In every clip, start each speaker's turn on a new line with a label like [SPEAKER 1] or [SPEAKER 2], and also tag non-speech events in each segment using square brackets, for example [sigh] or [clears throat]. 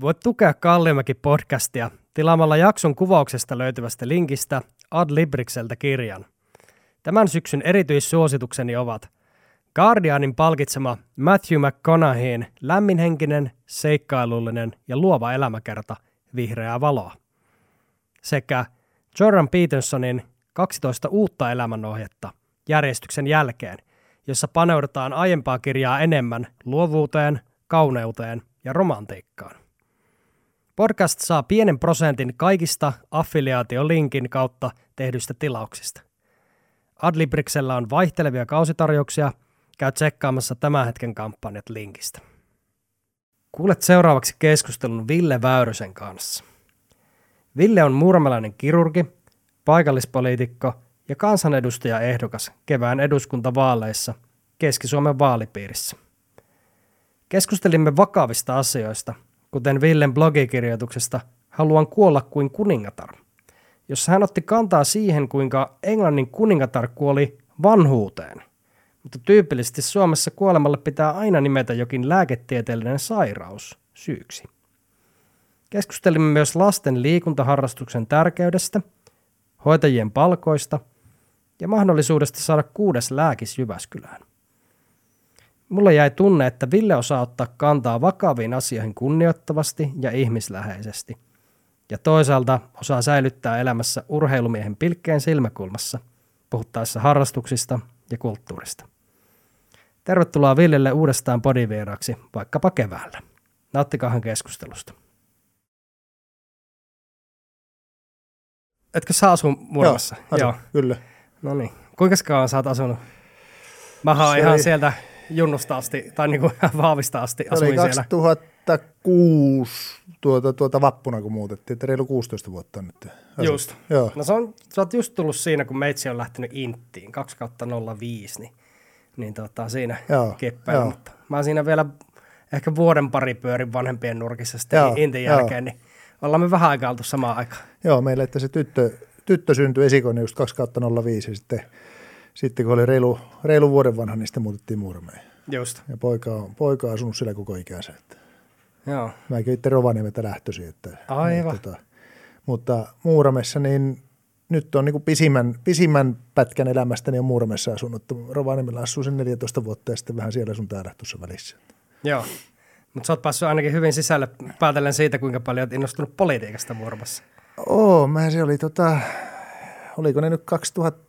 [SPEAKER 1] Voit tukea Kalliomäki podcastia tilaamalla jakson kuvauksesta löytyvästä linkistä Adlibrikseltä kirjan. Tämän syksyn erityissuositukseni ovat Guardianin palkitsema Matthew McConaugheyn lämminhenkinen, seikkailullinen ja luova elämäkerta Vihreää valoa sekä Jordan Petersonin 12 uutta elämänohjetta järjestyksen jälkeen, jossa paneudutaan aiempaa kirjaa enemmän luovuuteen, kauneuteen ja romantiikkaan. Podcast saa pienen prosentin kaikista affiliaatiolinkin kautta tehdyistä tilauksista. Adlibriksellä on vaihtelevia kausitarjouksia. Käy tsekkaamassa tämän hetken kampanjat linkistä. Kuulet seuraavaksi keskustelun Ville Väyrysen kanssa. Ville on muurmelainen kirurgi, paikallispoliitikko ja kansanedustajaehdokas kevään eduskuntavaaleissa Keski-Suomen vaalipiirissä. Keskustelimme vakavista asioista – kuten Villen blogikirjoituksesta Haluan kuolla kuin kuningatar, jossa hän otti kantaa siihen, kuinka Englannin kuningatar kuoli vanhuuteen. Mutta tyypillisesti Suomessa kuolemalle pitää aina nimetä jokin lääketieteellinen sairaus syyksi. Keskustelimme myös lasten liikuntaharrastuksen tärkeydestä, hoitajien palkoista ja mahdollisuudesta saada kuudes lääkis Jyväskylään. Mulle jäi tunne, että Ville osaa ottaa kantaa vakaviin asioihin kunnioittavasti ja ihmisläheisesti. Ja toisaalta osaa säilyttää elämässä urheilumiehen pilkkeen silmäkulmassa, puhuttaessa harrastuksista ja kulttuurista. Tervetuloa Villelle uudestaan podivieraksi, vaikkapa keväällä. Nauttikahan keskustelusta. Etkö sä asu Murmassa?
[SPEAKER 2] Joo, asun, Joo, kyllä.
[SPEAKER 1] No niin. Kuinka kauan sä oot asunut? Mä oon ihan sieltä junnusta asti, tai [laughs] niin kuin vahvista asti asuin
[SPEAKER 2] oli 2006 tuota, tuota vappuna, kun muutettiin, että reilu 16 vuotta nyt.
[SPEAKER 1] Asut. Just. Joo. No se on, sä oot just tullut siinä, kun meitsi on lähtenyt Inttiin, 2 05, niin, niin tota, siinä keppäin. Mutta mä siinä vielä ehkä vuoden pari pyörin vanhempien nurkissa sitten joo, Intin jälkeen, joo. niin ollaan me vähän aikaa oltu samaan aikaan.
[SPEAKER 2] Joo, meille, että se tyttö, tyttö syntyi esikoinen just 2 05 ja sitten sitten kun oli reilu, reilu vuoden vanha, niin sitten muutettiin Muurmeen.
[SPEAKER 1] Just.
[SPEAKER 2] Ja poika on, poika on asunut siellä koko ikänsä. Että.
[SPEAKER 1] Joo.
[SPEAKER 2] Mäkin itse Rovaniemeltä lähtöisin. Että,
[SPEAKER 1] Aivan. Niin,
[SPEAKER 2] tota, mutta Muuramessa niin nyt on niin pisimmän, pisimmän pätkän elämästäni on Muuramessa asunut. Rovaniemellä asuu sen 14 vuotta ja sitten vähän siellä sun täällä tuossa välissä.
[SPEAKER 1] Joo. Mutta sä oot päässyt ainakin hyvin sisälle päätellen siitä, kuinka paljon oot innostunut politiikasta Muurmassa.
[SPEAKER 2] Oo, mä se oli tota, oliko ne nyt 2000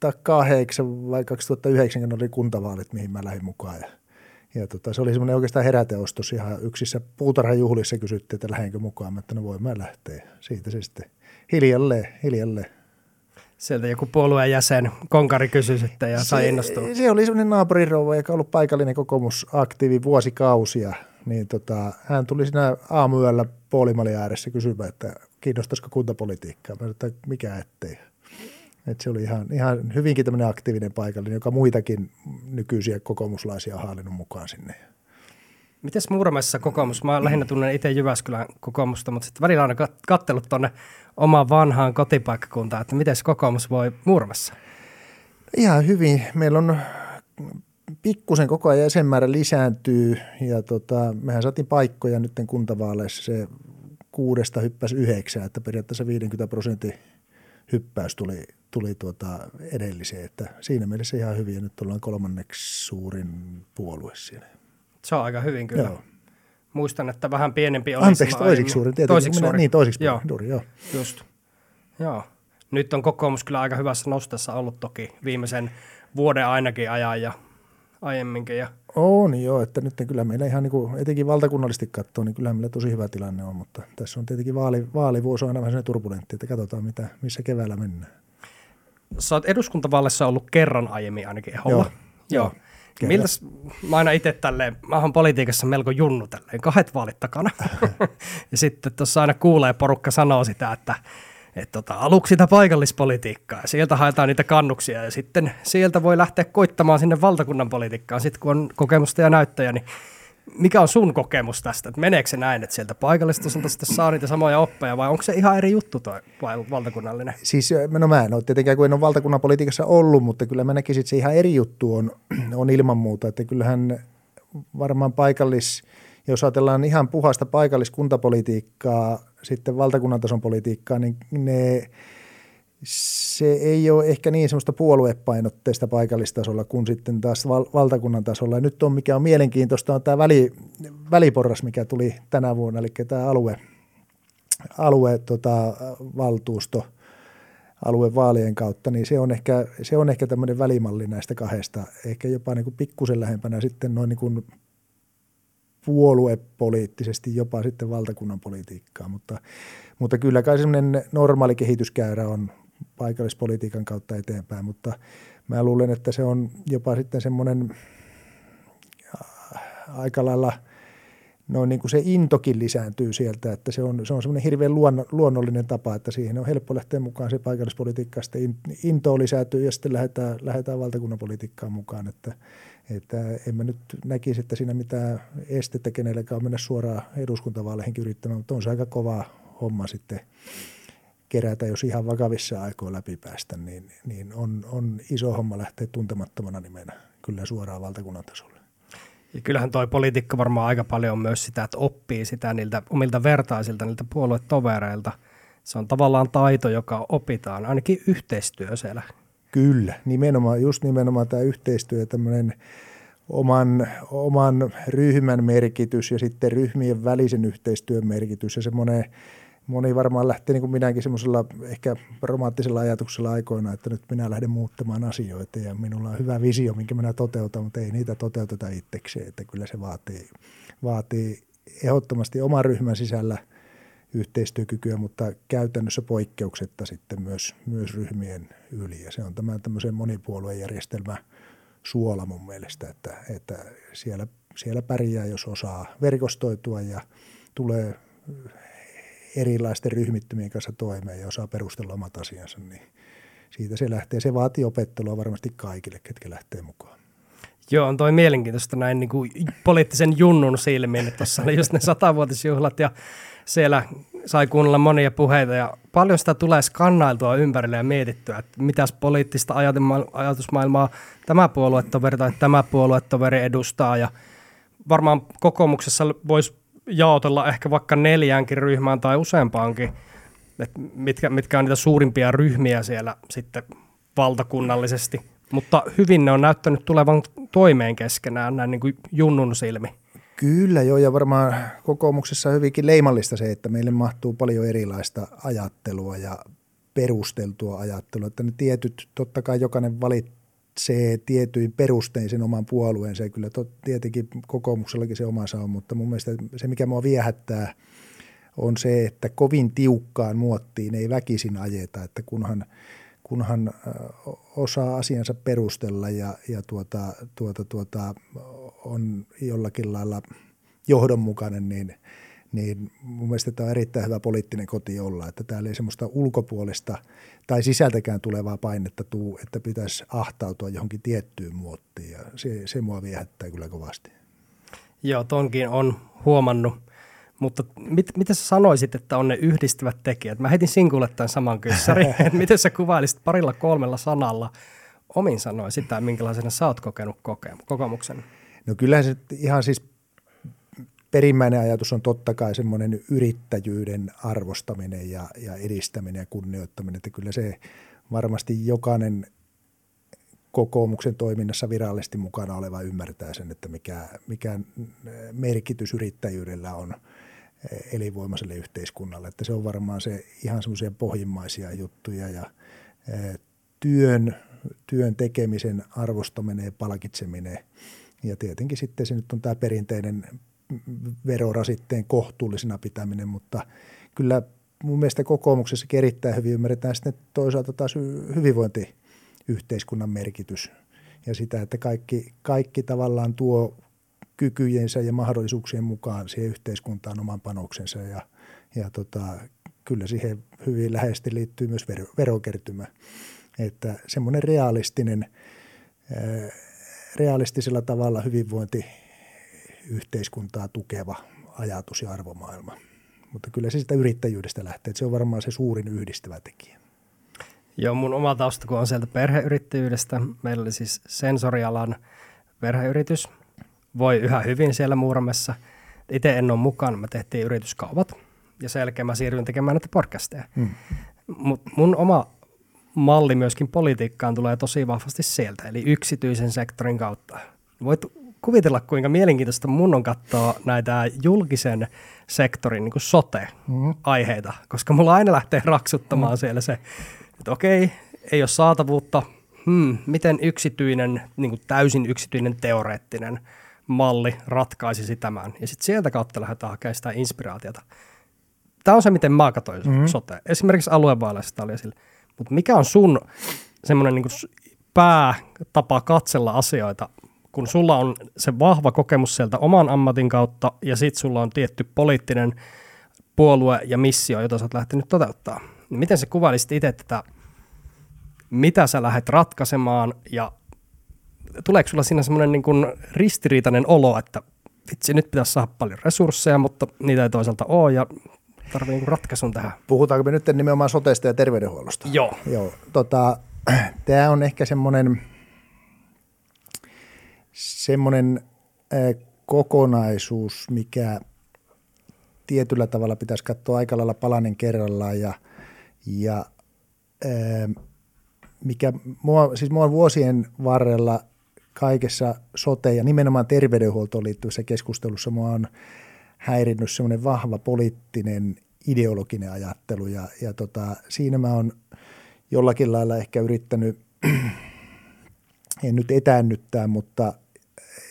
[SPEAKER 2] 2008 vai 2009 oli kuntavaalit, mihin mä lähdin mukaan. Ja, ja tota, se oli semmoinen oikeastaan heräteostos ihan yksissä puutarhajuhlissa kysyttiin, että lähdenkö mukaan, mä että no voi mä lähteä. Siitä se sitten hiljalleen, hiljalleen.
[SPEAKER 1] Sieltä joku puolueen jäsen, konkari kysyi sitten ja sai innostua.
[SPEAKER 2] Se, se oli semmoinen naapurirouva, joka on ollut paikallinen kokoomusaktiivi vuosikausia. Niin tota, hän tuli siinä aamuyöllä puolimalin ääressä kysymään, että kiinnostaisiko kuntapolitiikkaa. Mä että mikä ettei. Et se oli ihan, ihan hyvinkin tämmöinen aktiivinen paikallinen, joka muitakin nykyisiä kokoomuslaisia on haalinnut mukaan sinne.
[SPEAKER 1] Mites Muuramaissa kokoomus? Mä lähinnä tunnen itse Jyväskylän kokoomusta, mutta sitten välillä on kattellut tuonne omaan vanhaan kotipaikkakuntaan, että miten kokoomus voi Muurmassa?
[SPEAKER 2] Ihan hyvin. Meillä on pikkusen koko ajan jäsenmäärä lisääntyy ja tota, mehän saatiin paikkoja nyt kuntavaaleissa se kuudesta hyppäsi yhdeksään, että periaatteessa 50 prosentin hyppäys tuli, tuli tuota edelliseen, että siinä mielessä ihan hyvin ja nyt ollaan kolmanneksi suurin puolue siinä.
[SPEAKER 1] Se on aika hyvin kyllä. Joo. Muistan, että vähän pienempi oli.
[SPEAKER 2] Anteeksi, toisiksi suurin. Tietysti,
[SPEAKER 1] toisiksi suurin.
[SPEAKER 2] Niin, toisiksi joo. Duuri, joo.
[SPEAKER 1] Just. Joo. Nyt on kokoomus kyllä aika hyvässä nostessa ollut toki viimeisen vuoden ainakin ajan ja aiemminkin. Ja...
[SPEAKER 2] On joo, että nyt kyllä meillä ihan niin kuin, etenkin valtakunnallisesti katsoo, niin kyllä meillä tosi hyvä tilanne on, mutta tässä on tietenkin vaali, vaalivuosi on aina vähän turbulentti, että katsotaan mitä, missä keväällä mennään.
[SPEAKER 1] Sä oot eduskuntavallessa ollut kerran aiemmin ainakin eholla. Joo. Joo. Kerran. Miltäs, mä aina itse tälleen, mä oon politiikassa melko junnu tälleen, kahdet vaalit takana. [laughs] ja sitten tuossa aina kuulee porukka sanoo sitä, että että tota, aluksi sitä paikallispolitiikkaa ja sieltä haetaan niitä kannuksia ja sitten sieltä voi lähteä koittamaan sinne valtakunnan politiikkaan. Sitten kun on kokemusta ja näyttöjä, niin mikä on sun kokemus tästä? Että meneekö se näin, että sieltä paikallistasolta sitten saa niitä samoja oppeja vai onko se ihan eri juttu tuo valtakunnallinen?
[SPEAKER 2] Siis no mä en ole tietenkään, kun en ole valtakunnan politiikassa ollut, mutta kyllä mä näkisin, että se ihan eri juttu on, [clears throat] on ilman muuta, että kyllähän varmaan paikallis- jos ajatellaan ihan puhasta paikalliskuntapolitiikkaa, sitten valtakunnan tason politiikkaa, niin ne, se ei ole ehkä niin semmoista puoluepainotteista paikallistasolla kuin sitten taas val- valtakunnan tasolla. Ja nyt on, mikä on mielenkiintoista, on tämä väli, väliporras, mikä tuli tänä vuonna, eli tämä alue, alue tota, valtuusto – aluevaalien kautta, niin se on ehkä, se on ehkä tämmöinen välimalli näistä kahdesta, ehkä jopa niin kuin pikkusen lähempänä sitten noin niin kuin puoluepoliittisesti jopa sitten valtakunnan politiikkaa, mutta, mutta kyllä kai semmoinen normaali kehityskäyrä on paikallispolitiikan kautta eteenpäin, mutta mä luulen, että se on jopa sitten semmoinen äh, aika lailla – noin niin kuin se intokin lisääntyy sieltä, että se on, se on semmoinen hirveän luonnollinen tapa, että siihen on helppo lähteä mukaan se paikallispolitiikka, sitten into lisääntyy ja sitten lähdetään, lähdetään valtakunnan politiikkaan mukaan, että, että en mä nyt näkisi, että siinä mitään estettä kenellekään mennä suoraan eduskuntavaaleihin yrittämään, mutta on se aika kova homma sitten kerätä, jos ihan vakavissa aikoina läpipäästä, niin, niin on, on iso homma lähteä tuntemattomana nimenä kyllä suoraan valtakunnan tasolle.
[SPEAKER 1] Ja kyllähän toi politiikka varmaan aika paljon on myös sitä, että oppii sitä niiltä omilta vertaisilta, niiltä puoluetovereilta. Se on tavallaan taito, joka opitaan, ainakin yhteistyö siellä.
[SPEAKER 2] Kyllä, nimenomaan, just nimenomaan tämä yhteistyö ja tämmöinen oman, oman ryhmän merkitys ja sitten ryhmien välisen yhteistyön merkitys ja semmoinen – moni varmaan lähtee niin kuin minäkin semmoisella ehkä romanttisella ajatuksella aikoina, että nyt minä lähden muuttamaan asioita ja minulla on hyvä visio, minkä minä toteutan, mutta ei niitä toteuteta itsekseen, että kyllä se vaatii, vaatii ehdottomasti oman ryhmän sisällä yhteistyökykyä, mutta käytännössä poikkeuksetta sitten myös, myös ryhmien yli. Ja se on tämä tämmöisen monipuoluejärjestelmä suola mun mielestä, että, että siellä, siellä pärjää, jos osaa verkostoitua ja tulee erilaisten ryhmittymien kanssa toimeen ja osaa perustella omat asiansa, niin siitä se lähtee. Se vaatii opettelua varmasti kaikille, ketkä lähtee mukaan.
[SPEAKER 1] Joo, on toi mielenkiintoista näin niin kuin poliittisen junnun silmiin. Tuossa oli just ne satavuotisjuhlat ja siellä sai kuunnella monia puheita ja paljon sitä tulee skannailtua ympärille ja mietittyä, että mitäs poliittista ajatusmaailmaa tämä puoluetoveri tai tämä puoluetoveri edustaa ja varmaan kokoomuksessa voisi jaotella ehkä vaikka neljäänkin ryhmään tai useampaankin, että mitkä, mitkä on niitä suurimpia ryhmiä siellä sitten valtakunnallisesti. Mutta hyvin ne on näyttänyt tulevan toimeen keskenään näin niin kuin junnun silmi.
[SPEAKER 2] Kyllä joo, ja varmaan kokoomuksessa hyvinkin leimallista se, että meille mahtuu paljon erilaista ajattelua ja perusteltua ajattelua. Että ne tietyt, totta kai jokainen valit, se tietyin perustein sen oman puolueensa. Ja kyllä tot, tietenkin kokoomuksellakin se omansa on, mutta mun mielestä se, mikä mua viehättää, on se, että kovin tiukkaan muottiin ei väkisin ajeta, että kunhan, kunhan osaa asiansa perustella ja, ja tuota, tuota, tuota, on jollakin lailla johdonmukainen, niin – niin mun mielestä tämä on erittäin hyvä poliittinen koti olla, että täällä ei semmoista ulkopuolista tai sisältäkään tulevaa painetta tuu, että pitäisi ahtautua johonkin tiettyyn muottiin ja se, se mua viehättää kyllä kovasti.
[SPEAKER 1] Joo, tonkin on huomannut. Mutta mit, mitä sä sanoisit, että on ne yhdistävät tekijät? Mä heitin sinkulle tämän saman kyssäri. [laughs] miten sä kuvailisit parilla kolmella sanalla omin sanoin sitä, minkälaisena sä oot kokenut kokemuksen?
[SPEAKER 2] No kyllä se ihan siis perimmäinen ajatus on totta kai semmoinen yrittäjyyden arvostaminen ja, ja edistäminen ja kunnioittaminen, että kyllä se varmasti jokainen kokoomuksen toiminnassa virallisesti mukana oleva ymmärtää sen, että mikä, mikä merkitys yrittäjyydellä on elinvoimaiselle yhteiskunnalle. Että se on varmaan se ihan semmoisia pohjimmaisia juttuja ja työn, työn tekemisen arvostaminen ja palkitseminen. Ja tietenkin sitten se nyt on tämä perinteinen verorasitteen kohtuullisena pitäminen, mutta kyllä mun mielestä kokoomuksessa erittäin hyvin ymmärretään sitten toisaalta taas hyvinvointiyhteiskunnan merkitys ja sitä, että kaikki, kaikki tavallaan tuo kykyjensä ja mahdollisuuksien mukaan siihen yhteiskuntaan oman panoksensa ja, ja tota, kyllä siihen hyvin läheisesti liittyy myös vero, verokertymä. Että semmoinen realistinen, realistisella tavalla hyvinvointi yhteiskuntaa tukeva ajatus ja arvomaailma. Mutta kyllä se sitä yrittäjyydestä lähtee, että se on varmaan se suurin yhdistävä tekijä.
[SPEAKER 1] Joo, mun oma tausta kun on sieltä perheyrittäjyydestä. Meillä oli siis sensorialan perheyritys. Voi yhä hyvin siellä Muuramessa. Itse en ole mukana, me tehtiin yrityskaupat ja sen jälkeen mä siirryin tekemään näitä podcasteja. Mm. Mutta mun oma malli myöskin politiikkaan tulee tosi vahvasti sieltä, eli yksityisen sektorin kautta. Voit kuvitella, kuinka mielenkiintoista mun on katsoa näitä julkisen sektorin niin sote-aiheita, mm. koska mulla aina lähtee raksuttamaan mm. siellä se, että okei, ei ole saatavuutta, hmm, miten yksityinen, niin kuin täysin yksityinen teoreettinen malli ratkaisisi tämän. Ja sitten sieltä kautta lähdetään hakemaan sitä inspiraatiota. Tämä on se, miten mä katsoin mm-hmm. sote. Esimerkiksi aluevaaleissa oli esille. Mutta mikä on sun semmoinen niin päätapa katsella asioita, kun sulla on se vahva kokemus sieltä oman ammatin kautta ja sitten sulla on tietty poliittinen puolue ja missio, jota sä oot lähtenyt toteuttaa. Niin miten sä kuvailisit itse tätä, mitä sä lähdet ratkaisemaan ja tuleeko sulla siinä semmoinen niin kuin ristiriitainen olo, että vitsi, nyt pitäisi saada paljon resursseja, mutta niitä ei toisaalta ole ja tarvii niin ratkaisun tähän.
[SPEAKER 2] Puhutaanko me nyt nimenomaan sotesta ja terveydenhuollosta?
[SPEAKER 1] Joo.
[SPEAKER 2] Joo. Tota, [clears throat] Tämä on ehkä semmoinen, semmoinen kokonaisuus, mikä tietyllä tavalla pitäisi katsoa aika lailla palanen kerrallaan ja, ja mikä mua, siis mua vuosien varrella kaikessa sote- ja nimenomaan terveydenhuoltoon liittyvässä keskustelussa mua on häirinnyt semmoinen vahva poliittinen ideologinen ajattelu ja, ja tota, siinä mä oon jollakin lailla ehkä yrittänyt, [clears throat] en nyt etäännyttää, mutta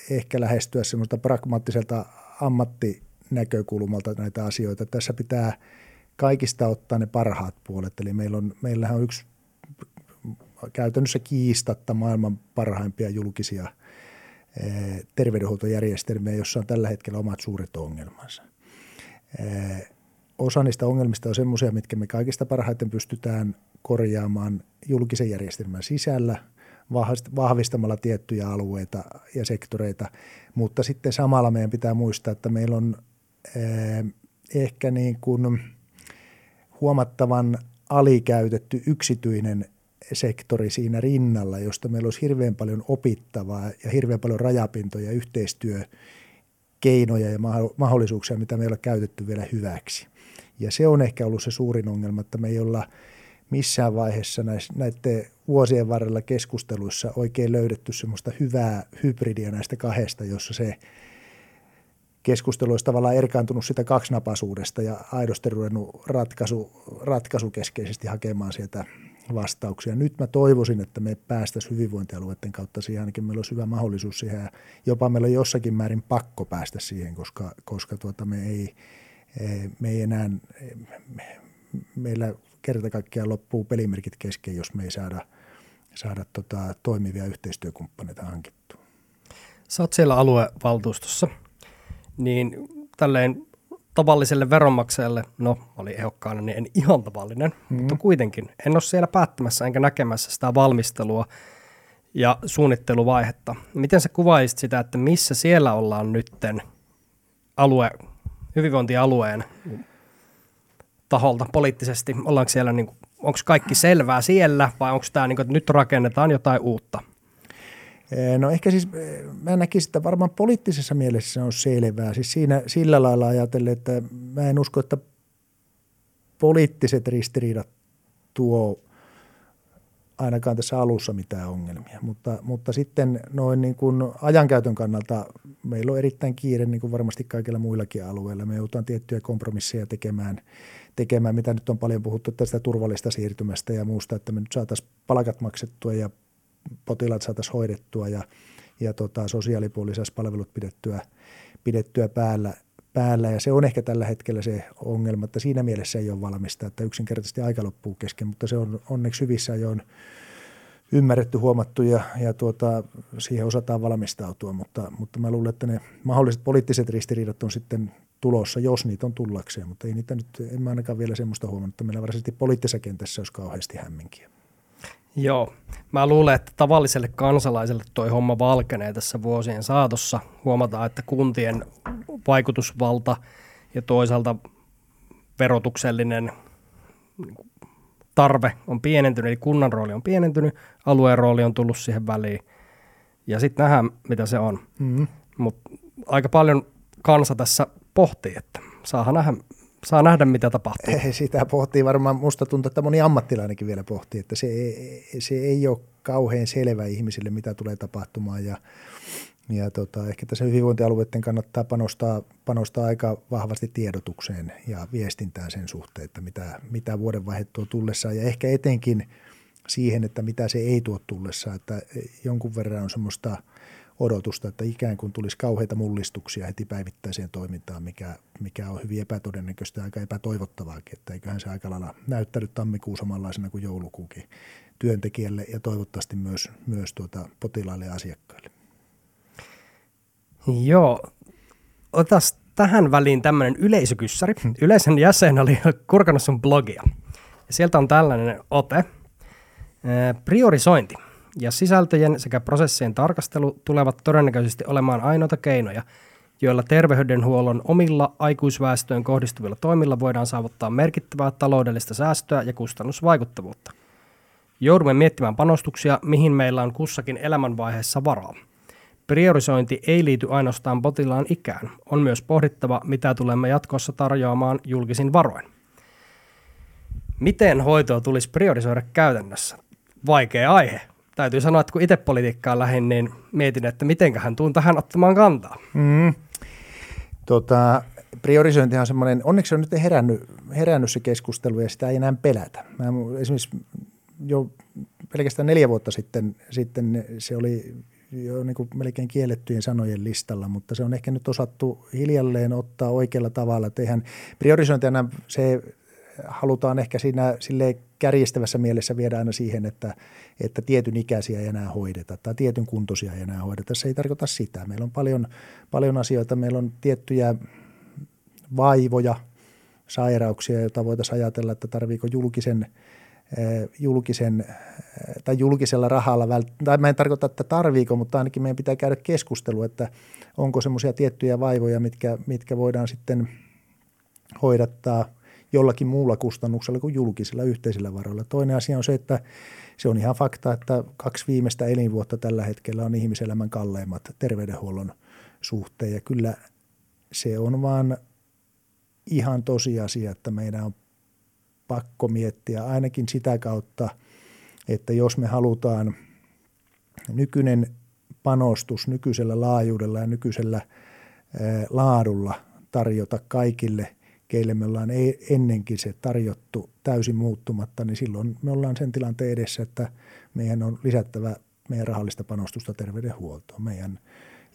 [SPEAKER 2] ehkä lähestyä semmoista pragmaattiselta ammattinäkökulmalta näitä asioita. Tässä pitää kaikista ottaa ne parhaat puolet. Eli meillä on, meillähän on yksi käytännössä kiistatta maailman parhaimpia julkisia eh, terveydenhuoltojärjestelmiä, jossa on tällä hetkellä omat suuret ongelmansa. Eh, osa niistä ongelmista on sellaisia, mitkä me kaikista parhaiten pystytään korjaamaan julkisen järjestelmän sisällä vahvistamalla tiettyjä alueita ja sektoreita, mutta sitten samalla meidän pitää muistaa, että meillä on eh, ehkä niin kuin huomattavan alikäytetty yksityinen sektori siinä rinnalla, josta meillä olisi hirveän paljon opittavaa ja hirveän paljon rajapintoja, yhteistyökeinoja ja mahdollisuuksia, mitä me ei ole käytetty vielä hyväksi. Ja se on ehkä ollut se suurin ongelma, että me ei olla missään vaiheessa näiden vuosien varrella keskusteluissa oikein löydetty semmoista hyvää hybridiä näistä kahdesta, jossa se keskustelu olisi tavallaan erkaantunut sitä kaksinapaisuudesta ja aidosti ruvennut ratkaisu, ratkaisukeskeisesti hakemaan sieltä vastauksia. Nyt mä toivoisin, että me päästäisiin hyvinvointialueiden kautta siihen, ainakin meillä olisi hyvä mahdollisuus siihen ja jopa meillä on jossakin määrin pakko päästä siihen, koska, koska tuota me, ei, me ei enää, meillä kerta kaikkiaan loppuu pelimerkit kesken, jos me ei saada, saada tota, toimivia yhteistyökumppaneita hankittua.
[SPEAKER 1] Sä oot siellä aluevaltuustossa, niin tälleen tavalliselle veronmaksajalle, no oli ehdokkaana, niin en ihan tavallinen, mm. mutta kuitenkin en ole siellä päättämässä enkä näkemässä sitä valmistelua ja suunnitteluvaihetta. Miten sä kuvaisit sitä, että missä siellä ollaan nytten alue, hyvinvointialueen taholta poliittisesti? Ollaanko siellä, niin onko kaikki selvää siellä vai onko tämä, niin kuin, että nyt rakennetaan jotain uutta?
[SPEAKER 2] No ehkä siis, mä näkisin, että varmaan poliittisessa mielessä on selvää. Siis siinä sillä lailla ajatellen, että mä en usko, että poliittiset ristiriidat tuo ainakaan tässä alussa mitään ongelmia. Mutta, mutta sitten noin niin kuin ajankäytön kannalta meillä on erittäin kiire, niin kuin varmasti kaikilla muillakin alueilla. Me joudutaan tiettyjä kompromisseja tekemään, tekemään, mitä nyt on paljon puhuttu tästä turvallista siirtymästä ja muusta, että me nyt saataisiin palkat maksettua ja potilaat saataisiin hoidettua ja, ja tota, sosiaalipuoliset palvelut pidettyä, pidettyä päällä, päällä. Ja se on ehkä tällä hetkellä se ongelma, että siinä mielessä ei ole valmista, että yksinkertaisesti aika loppuu kesken, mutta se on onneksi hyvissä ajoin ymmärretty, huomattu ja, ja tuota, siihen osataan valmistautua, mutta, mutta mä luulen, että ne mahdolliset poliittiset ristiriidat on sitten tulossa, jos niitä on tullakseen, mutta ei niitä nyt, en mä ainakaan vielä semmoista huomannut, että meillä varsinaisesti poliittisessa kentässä olisi kauheasti hämminkiä.
[SPEAKER 1] Joo, mä luulen, että tavalliselle kansalaiselle toi homma valkenee tässä vuosien saatossa. Huomataan, että kuntien vaikutusvalta ja toisaalta verotuksellinen tarve on pienentynyt, eli kunnan rooli on pienentynyt, alueen rooli on tullut siihen väliin. Ja sitten nähdään, mitä se on. Mm-hmm. Mutta aika paljon kansa tässä pohtii, että saa nähdä, saa nähdä mitä tapahtuu.
[SPEAKER 2] Sitä pohtii varmaan, musta tuntuu, että moni ammattilainenkin vielä pohtii, että se, se ei ole kauhean selvä ihmisille, mitä tulee tapahtumaan. Ja ja tota, ehkä tässä hyvinvointialueiden kannattaa panostaa, panostaa aika vahvasti tiedotukseen ja viestintään sen suhteen, että mitä, mitä vuodenvaihe tuo tullessaan. Ja ehkä etenkin siihen, että mitä se ei tuo tullessaan, että jonkun verran on semmoista odotusta, että ikään kuin tulisi kauheita mullistuksia heti päivittäiseen toimintaan, mikä, mikä on hyvin epätodennäköistä ja aika epätoivottavaakin, että eiköhän se aika lailla näyttänyt tammikuun samanlaisena kuin joulukuukin työntekijälle ja toivottavasti myös, myös tuota potilaille ja asiakkaille.
[SPEAKER 1] Joo, otas tähän väliin tämmöinen yleisökyssäri. Yleisön jäsen oli kurkannut sun blogia. Sieltä on tällainen ote. Priorisointi ja sisältöjen sekä prosessien tarkastelu tulevat todennäköisesti olemaan ainoita keinoja, joilla terveydenhuollon omilla aikuisväestöön kohdistuvilla toimilla voidaan saavuttaa merkittävää taloudellista säästöä ja kustannusvaikuttavuutta. Joudumme miettimään panostuksia, mihin meillä on kussakin elämänvaiheessa varaa – Priorisointi ei liity ainoastaan potilaan ikään. On myös pohdittava, mitä tulemme jatkossa tarjoamaan julkisin varoin. Miten hoitoa tulisi priorisoida käytännössä? Vaikea aihe. Täytyy sanoa, että kun itse politiikkaan lähdin, niin mietin, että mitenköhän tuun tähän ottamaan kantaa. Mm.
[SPEAKER 2] Tota, priorisointi on semmoinen, onneksi on nyt herännyt, herännyt se keskustelu ja sitä ei enää pelätä. Mä esimerkiksi jo pelkästään neljä vuotta sitten, sitten se oli jo niin kuin melkein kiellettyjen sanojen listalla, mutta se on ehkä nyt osattu hiljalleen ottaa oikealla tavalla. Eihän priorisointina se halutaan ehkä siinä sille kärjistävässä mielessä viedä aina siihen, että, että tietyn ikäisiä ei enää hoideta tai tietyn kuntoisia ei enää hoideta. Se ei tarkoita sitä. Meillä on paljon, paljon asioita, meillä on tiettyjä vaivoja, sairauksia, joita voitaisiin ajatella, että tarviiko julkisen – julkisen tai julkisella rahalla, tai mä en tarkoita, että tarviiko, mutta ainakin meidän pitää käydä keskustelua, että onko semmoisia tiettyjä vaivoja, mitkä, mitkä voidaan sitten hoidattaa jollakin muulla kustannuksella kuin julkisilla yhteisillä varoilla. Toinen asia on se, että se on ihan fakta, että kaksi viimeistä elinvuotta tällä hetkellä on ihmiselämän kalleimmat terveydenhuollon suhteen ja kyllä se on vaan ihan tosiasia, että meidän on pakko miettiä ainakin sitä kautta, että jos me halutaan nykyinen panostus nykyisellä laajuudella ja nykyisellä laadulla tarjota kaikille, keille me ollaan e-, ennenkin se tarjottu täysin muuttumatta, niin silloin me ollaan sen tilanteen edessä, että meidän on lisättävä meidän rahallista panostusta terveydenhuoltoon. Meidän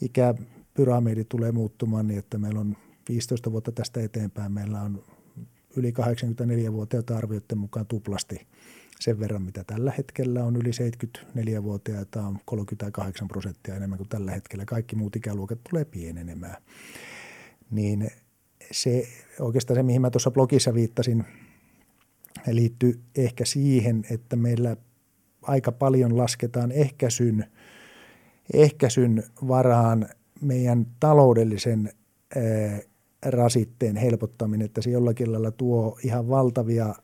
[SPEAKER 2] ikäpyramidi tulee muuttumaan niin, että meillä on 15 vuotta tästä eteenpäin, meillä on yli 84-vuotiaita arvioiden mukaan tuplasti sen verran, mitä tällä hetkellä on. Yli 74-vuotiaita on 38 prosenttia enemmän kuin tällä hetkellä. Kaikki muut ikäluokat tulee pienenemään. Niin se oikeastaan se, mihin mä tuossa blogissa viittasin, liittyy ehkä siihen, että meillä aika paljon lasketaan ehkäisyn, ehkäisyn varaan meidän taloudellisen rasitteen helpottaminen, että se jollakin lailla tuo ihan valtavia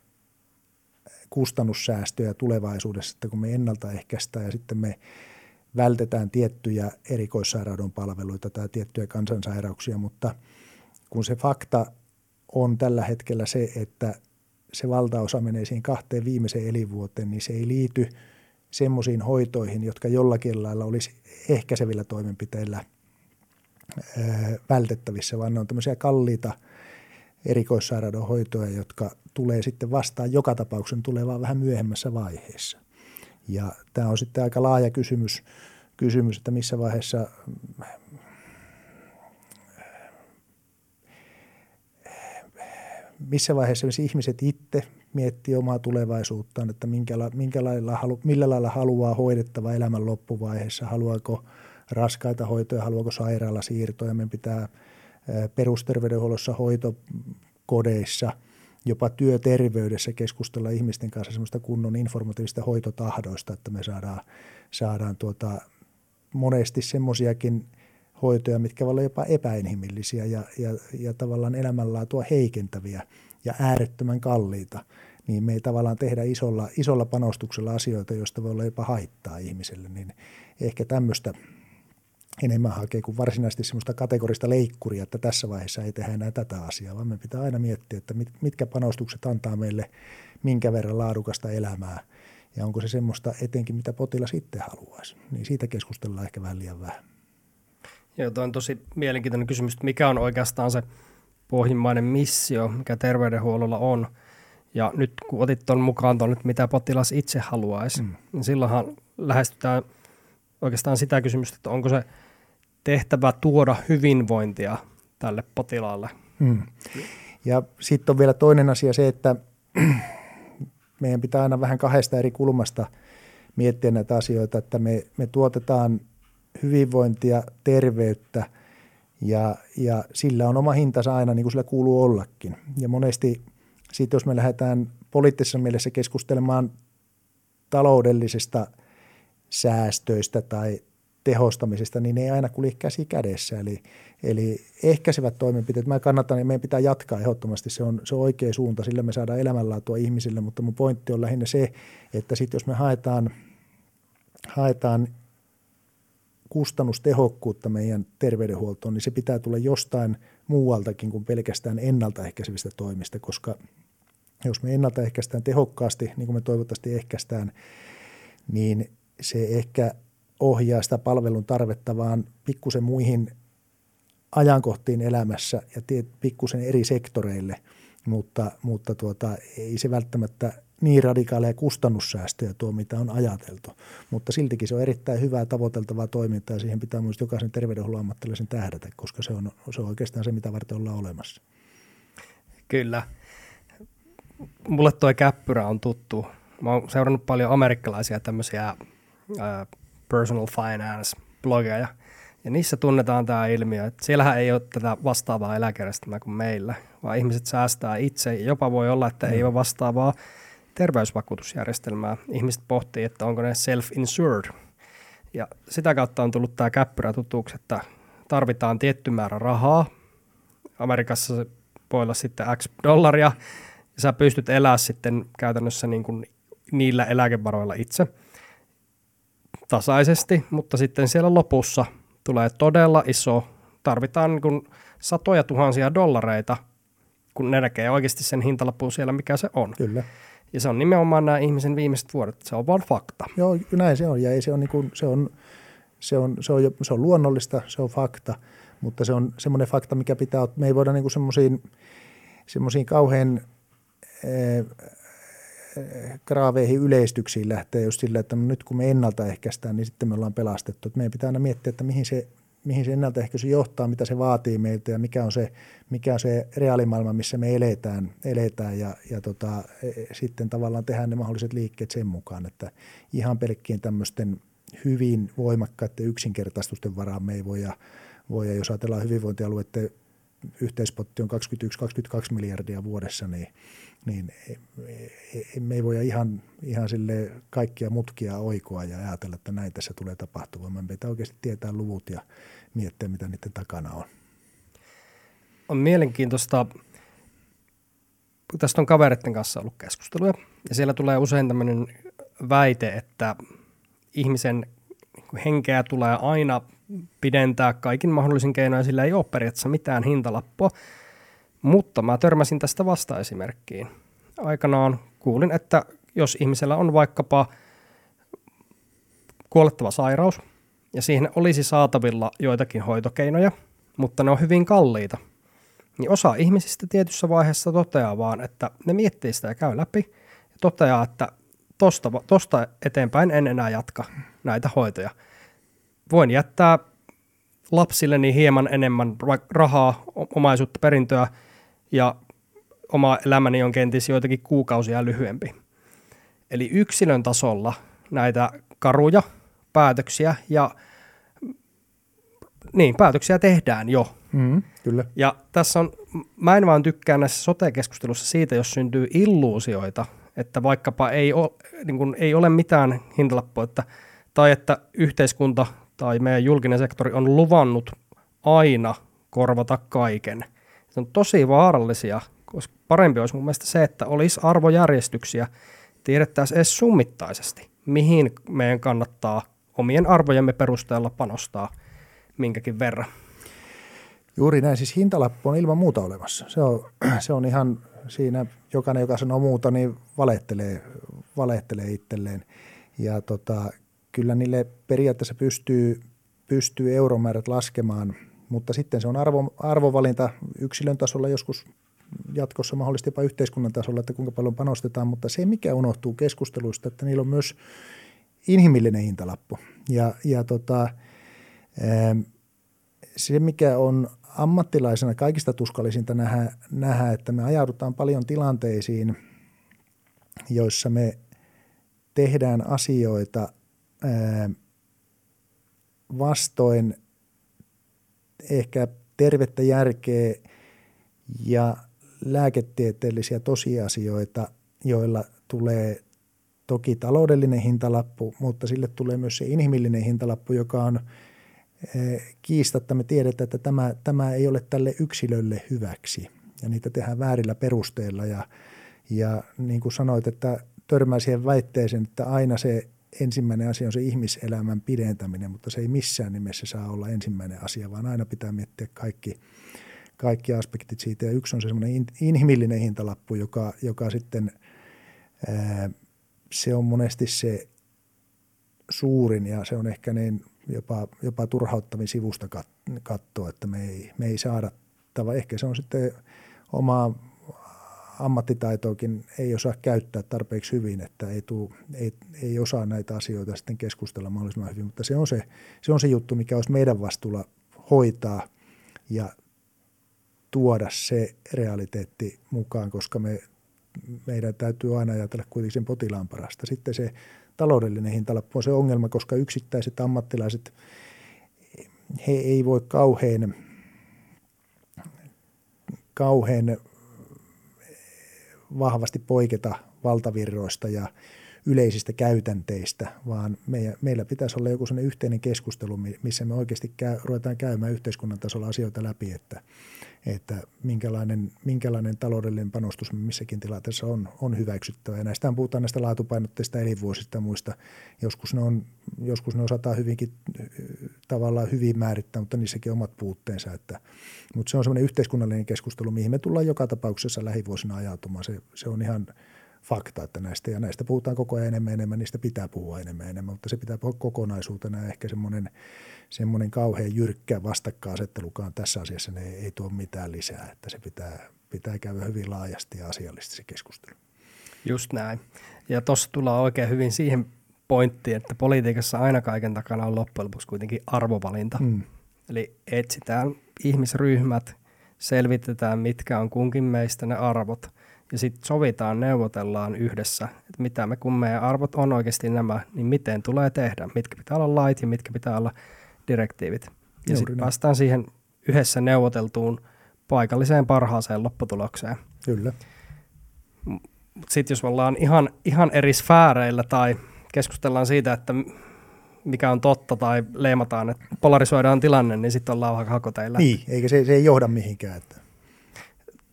[SPEAKER 2] kustannussäästöjä tulevaisuudessa, että kun me ennaltaehkäistään ja sitten me vältetään tiettyjä erikoissairaudon palveluita tai tiettyjä kansansairauksia, mutta kun se fakta on tällä hetkellä se, että se valtaosa menee siihen kahteen viimeiseen elinvuoteen, niin se ei liity semmoisiin hoitoihin, jotka jollakin lailla olisi ehkäisevillä toimenpiteillä – vältettävissä, vaan ne on tämmöisiä kalliita erikoissairaanhoitoja, jotka tulee sitten vastaan joka tapauksen tulevaan vähän myöhemmässä vaiheessa. Ja tämä on sitten aika laaja kysymys, kysymys että missä vaiheessa missä vaiheessa ihmiset itse miettii omaa tulevaisuuttaan, että minkä, minkä lailla, millä lailla haluaa hoidettava elämän loppuvaiheessa, haluaako – raskaita hoitoja, haluaako sairaala siirtoja. Meidän pitää perusterveydenhuollossa, hoitokodeissa, jopa työterveydessä keskustella ihmisten kanssa semmoista kunnon informatiivista hoitotahdoista, että me saadaan, saadaan tuota, monesti semmoisiakin hoitoja, mitkä voivat olla jopa epäinhimillisiä ja, ja, ja tavallaan elämänlaatua heikentäviä ja äärettömän kalliita, niin me ei tavallaan tehdä isolla, isolla panostuksella asioita, joista voi olla jopa haittaa ihmiselle, niin ehkä tämmöistä enemmän hakee kuin varsinaisesti semmoista kategorista leikkuria, että tässä vaiheessa ei tehdä enää tätä asiaa, vaan me pitää aina miettiä, että mitkä panostukset antaa meille minkä verran laadukasta elämää ja onko se semmoista etenkin, mitä potilas itse haluaisi. Niin siitä keskustellaan ehkä vähän liian vähän.
[SPEAKER 1] Joo, tuo on tosi mielenkiintoinen kysymys, että mikä on oikeastaan se pohjimmainen missio, mikä terveydenhuollolla on. Ja nyt kun otit tuon mukaan tuon, mitä potilas itse haluaisi, mm. niin silloinhan lähestytään oikeastaan sitä kysymystä, että onko se tehtävä tuoda hyvinvointia tälle potilaalle. Mm.
[SPEAKER 2] Ja sitten on vielä toinen asia se, että [clears throat] meidän pitää aina vähän kahdesta eri kulmasta miettiä näitä asioita, että me, me tuotetaan hyvinvointia, terveyttä ja, ja sillä on oma hintansa aina niin kuin sillä kuuluu ollakin. Ja monesti sitten jos me lähdetään poliittisessa mielessä keskustelemaan taloudellisista säästöistä tai tehostamisesta, niin ne ei aina kulje käsi kädessä. Eli, eli ehkäisevät toimenpiteet, mä kannatan ja meidän pitää jatkaa ehdottomasti, se on, se on oikea suunta, sillä me saadaan elämänlaatua ihmisille, mutta mun pointti on lähinnä se, että sitten jos me haetaan, haetaan kustannustehokkuutta meidän terveydenhuoltoon, niin se pitää tulla jostain muualtakin kuin pelkästään ennaltaehkäisevistä toimista, koska jos me ennaltaehkäistään tehokkaasti, niin kuin me toivottavasti ehkäistään, niin se ehkä ohjaa sitä palvelun tarvetta vaan pikkusen muihin ajankohtiin elämässä ja pikkusen eri sektoreille, mutta, mutta tuota, ei se välttämättä niin radikaaleja kustannussäästöjä tuo, mitä on ajateltu. Mutta siltikin se on erittäin hyvää tavoiteltavaa toimintaa ja siihen pitää myös jokaisen terveydenhuollon ammattilaisen tähdätä, koska se on, se on oikeastaan se, mitä varten ollaan olemassa.
[SPEAKER 1] Kyllä. Mulle tuo käppyrä on tuttu. Mä oon seurannut paljon amerikkalaisia tämmöisiä personal finance blogeja, ja niissä tunnetaan tämä ilmiö, että siellähän ei ole tätä vastaavaa eläkejärjestelmää kuin meillä, vaan ihmiset säästää itse. Jopa voi olla, että ei ole vastaavaa terveysvakuutusjärjestelmää. Ihmiset pohtii, että onko ne self-insured. Ja sitä kautta on tullut tämä käppyrä tutuksi, että tarvitaan tietty määrä rahaa. Amerikassa se voi olla sitten X dollaria, ja sä pystyt elämään sitten käytännössä niin kuin niillä eläkevaroilla itse – tasaisesti, mutta sitten siellä lopussa tulee todella iso, tarvitaan niin kuin satoja tuhansia dollareita, kun ne näkee oikeasti sen hintalapun siellä, mikä se on.
[SPEAKER 2] Kyllä.
[SPEAKER 1] Ja se on nimenomaan nämä ihmisen viimeiset vuodet, se on vain fakta.
[SPEAKER 2] Joo, näin se on, ja ei se, on niin kuin, se, on, se, on, se, on, se on luonnollista, se on fakta, mutta se on semmoinen fakta, mikä pitää, me ei voida niin semmoisiin semmoisiin kauhean graaveihin yleistyksiin lähtee just sillä, että no nyt kun me ennaltaehkäistään, niin sitten me ollaan pelastettu. Että meidän pitää aina miettiä, että mihin se, mihin se ennaltaehkäisy johtaa, mitä se vaatii meiltä ja mikä on se, mikä on se reaalimaailma, missä me eletään, eletään ja, ja tota, e, sitten tavallaan tehdään ne mahdolliset liikkeet sen mukaan, että ihan pelkkien tämmöisten hyvin voimakkaiden yksinkertaistusten varaan me ei voi ja, voi, ja jos ajatellaan hyvinvointialueiden yhteispotti on 21-22 miljardia vuodessa, niin niin me ei voi ihan, ihan sille kaikkia mutkia oikoa ja ajatella, että näin tässä tulee tapahtumaan. Me pitää oikeasti tietää luvut ja miettiä, mitä niiden takana on.
[SPEAKER 1] On mielenkiintoista, tästä on kavereiden kanssa ollut keskusteluja, ja siellä tulee usein tämmöinen väite, että ihmisen henkeä tulee aina pidentää kaikin mahdollisin keinoin, sillä ei ole periaatteessa mitään hintalappua. Mutta mä törmäsin tästä vastaesimerkkiin. Aikanaan kuulin, että jos ihmisellä on vaikkapa kuolettava sairaus ja siihen olisi saatavilla joitakin hoitokeinoja, mutta ne on hyvin kalliita, niin osa ihmisistä tietyssä vaiheessa toteaa vaan, että ne miettii sitä ja käy läpi ja toteaa, että tosta, tosta eteenpäin en enää jatka näitä hoitoja. Voin jättää lapsilleni hieman enemmän rahaa, omaisuutta, perintöä ja oma elämäni on kenties joitakin kuukausia lyhyempi. Eli yksilön tasolla näitä karuja päätöksiä ja niin, päätöksiä tehdään jo.
[SPEAKER 2] Mm, kyllä.
[SPEAKER 1] Ja tässä on, mä en vaan tykkää näissä sote-keskustelussa siitä, jos syntyy illuusioita, että vaikkapa ei ole, niin kuin, ei ole mitään hintalappua, että, tai että yhteiskunta tai meidän julkinen sektori on luvannut aina korvata kaiken – se on tosi vaarallisia, koska parempi olisi mun mielestä se, että olisi arvojärjestyksiä, tiedettäisiin edes summittaisesti, mihin meidän kannattaa omien arvojemme perusteella panostaa. minkäkin verran.
[SPEAKER 2] Juuri näin, siis hintalappu on ilman muuta olemassa. Se on, [clears throat] se on ihan siinä, jokainen, joka sanoo muuta, niin valehtelee, valehtelee itselleen. Ja tota, kyllä niille periaatteessa pystyy, pystyy euromäärät laskemaan, mutta sitten se on arvo, arvovalinta yksilön tasolla joskus jatkossa mahdollisesti jopa yhteiskunnan tasolla, että kuinka paljon panostetaan, mutta se mikä unohtuu keskusteluista, että niillä on myös inhimillinen hintalappu. Ja, ja tota, se mikä on ammattilaisena kaikista tuskallisinta nähdä, nähdä, että me ajaudutaan paljon tilanteisiin, joissa me tehdään asioita vastoin ehkä tervettä järkeä ja lääketieteellisiä tosiasioita, joilla tulee toki taloudellinen hintalappu, mutta sille tulee myös se inhimillinen hintalappu, joka on kiistatta me tiedetään, että tämä, tämä ei ole tälle yksilölle hyväksi ja niitä tehdään väärillä perusteilla ja, ja niin kuin sanoit, että törmää siihen väitteeseen, että aina se ensimmäinen asia on se ihmiselämän pidentäminen, mutta se ei missään nimessä saa olla ensimmäinen asia, vaan aina pitää miettiä kaikki, kaikki aspektit siitä. Ja yksi on se semmoinen inhimillinen hintalappu, joka, joka sitten se on monesti se suurin ja se on ehkä niin jopa, jopa turhauttavin sivusta katsoa, että me ei, me ei saada, ehkä se on sitten oma ammattitaitoakin ei osaa käyttää tarpeeksi hyvin, että ei, tuu, ei, ei osaa näitä asioita sitten keskustella mahdollisimman hyvin, mutta se on se, se on se juttu, mikä olisi meidän vastuulla hoitaa ja tuoda se realiteetti mukaan, koska me, meidän täytyy aina ajatella kuitenkin sen potilaan parasta. Sitten se taloudellinen hintalappu on se ongelma, koska yksittäiset ammattilaiset, he ei voi kauhean, kauhean vahvasti poiketa valtavirroista ja yleisistä käytänteistä, vaan meidän, meillä pitäisi olla joku sellainen yhteinen keskustelu, missä me oikeasti käy, ruvetaan käymään yhteiskunnan tasolla asioita läpi, että, että minkälainen, minkälainen taloudellinen panostus missäkin tilanteessa on, on hyväksyttävä. Ja näistä puhutaan näistä laatupainotteista elinvuosista ja muista. Joskus ne, on, joskus ne osataan hyvinkin tavallaan hyvin määrittää, mutta niissäkin omat puutteensa. Että, mutta se on semmoinen yhteiskunnallinen keskustelu, mihin me tullaan joka tapauksessa lähivuosina ajautumaan. Se, se on ihan fakta, että näistä, ja näistä puhutaan koko ajan enemmän enemmän, niistä pitää puhua enemmän enemmän, mutta se pitää puhua kokonaisuutena ja ehkä semmoinen, semmoinen kauhean jyrkkä vastakkainasettelukaan tässä asiassa ne ei, ei tuo mitään lisää, että se pitää, pitää käydä hyvin laajasti ja asiallisesti se keskustelu.
[SPEAKER 1] Just näin. Ja tuossa tullaan oikein hyvin siihen pointtiin, että politiikassa aina kaiken takana on loppujen lopuksi kuitenkin arvovalinta. Mm. Eli etsitään ihmisryhmät, selvitetään mitkä on kunkin meistä ne arvot ja sitten sovitaan, neuvotellaan yhdessä, että mitä me, kun meidän arvot on oikeasti nämä, niin miten tulee tehdä, mitkä pitää olla lait ja mitkä pitää olla direktiivit. Ja sitten päästään siihen yhdessä neuvoteltuun paikalliseen parhaaseen lopputulokseen.
[SPEAKER 2] Kyllä.
[SPEAKER 1] Sitten jos ollaan ihan, ihan eri sfääreillä tai keskustellaan siitä, että mikä on totta tai leimataan, että polarisoidaan tilanne, niin sitten ollaan hakoteilla.
[SPEAKER 2] Niin, eikä se, se ei johda mihinkään. Että.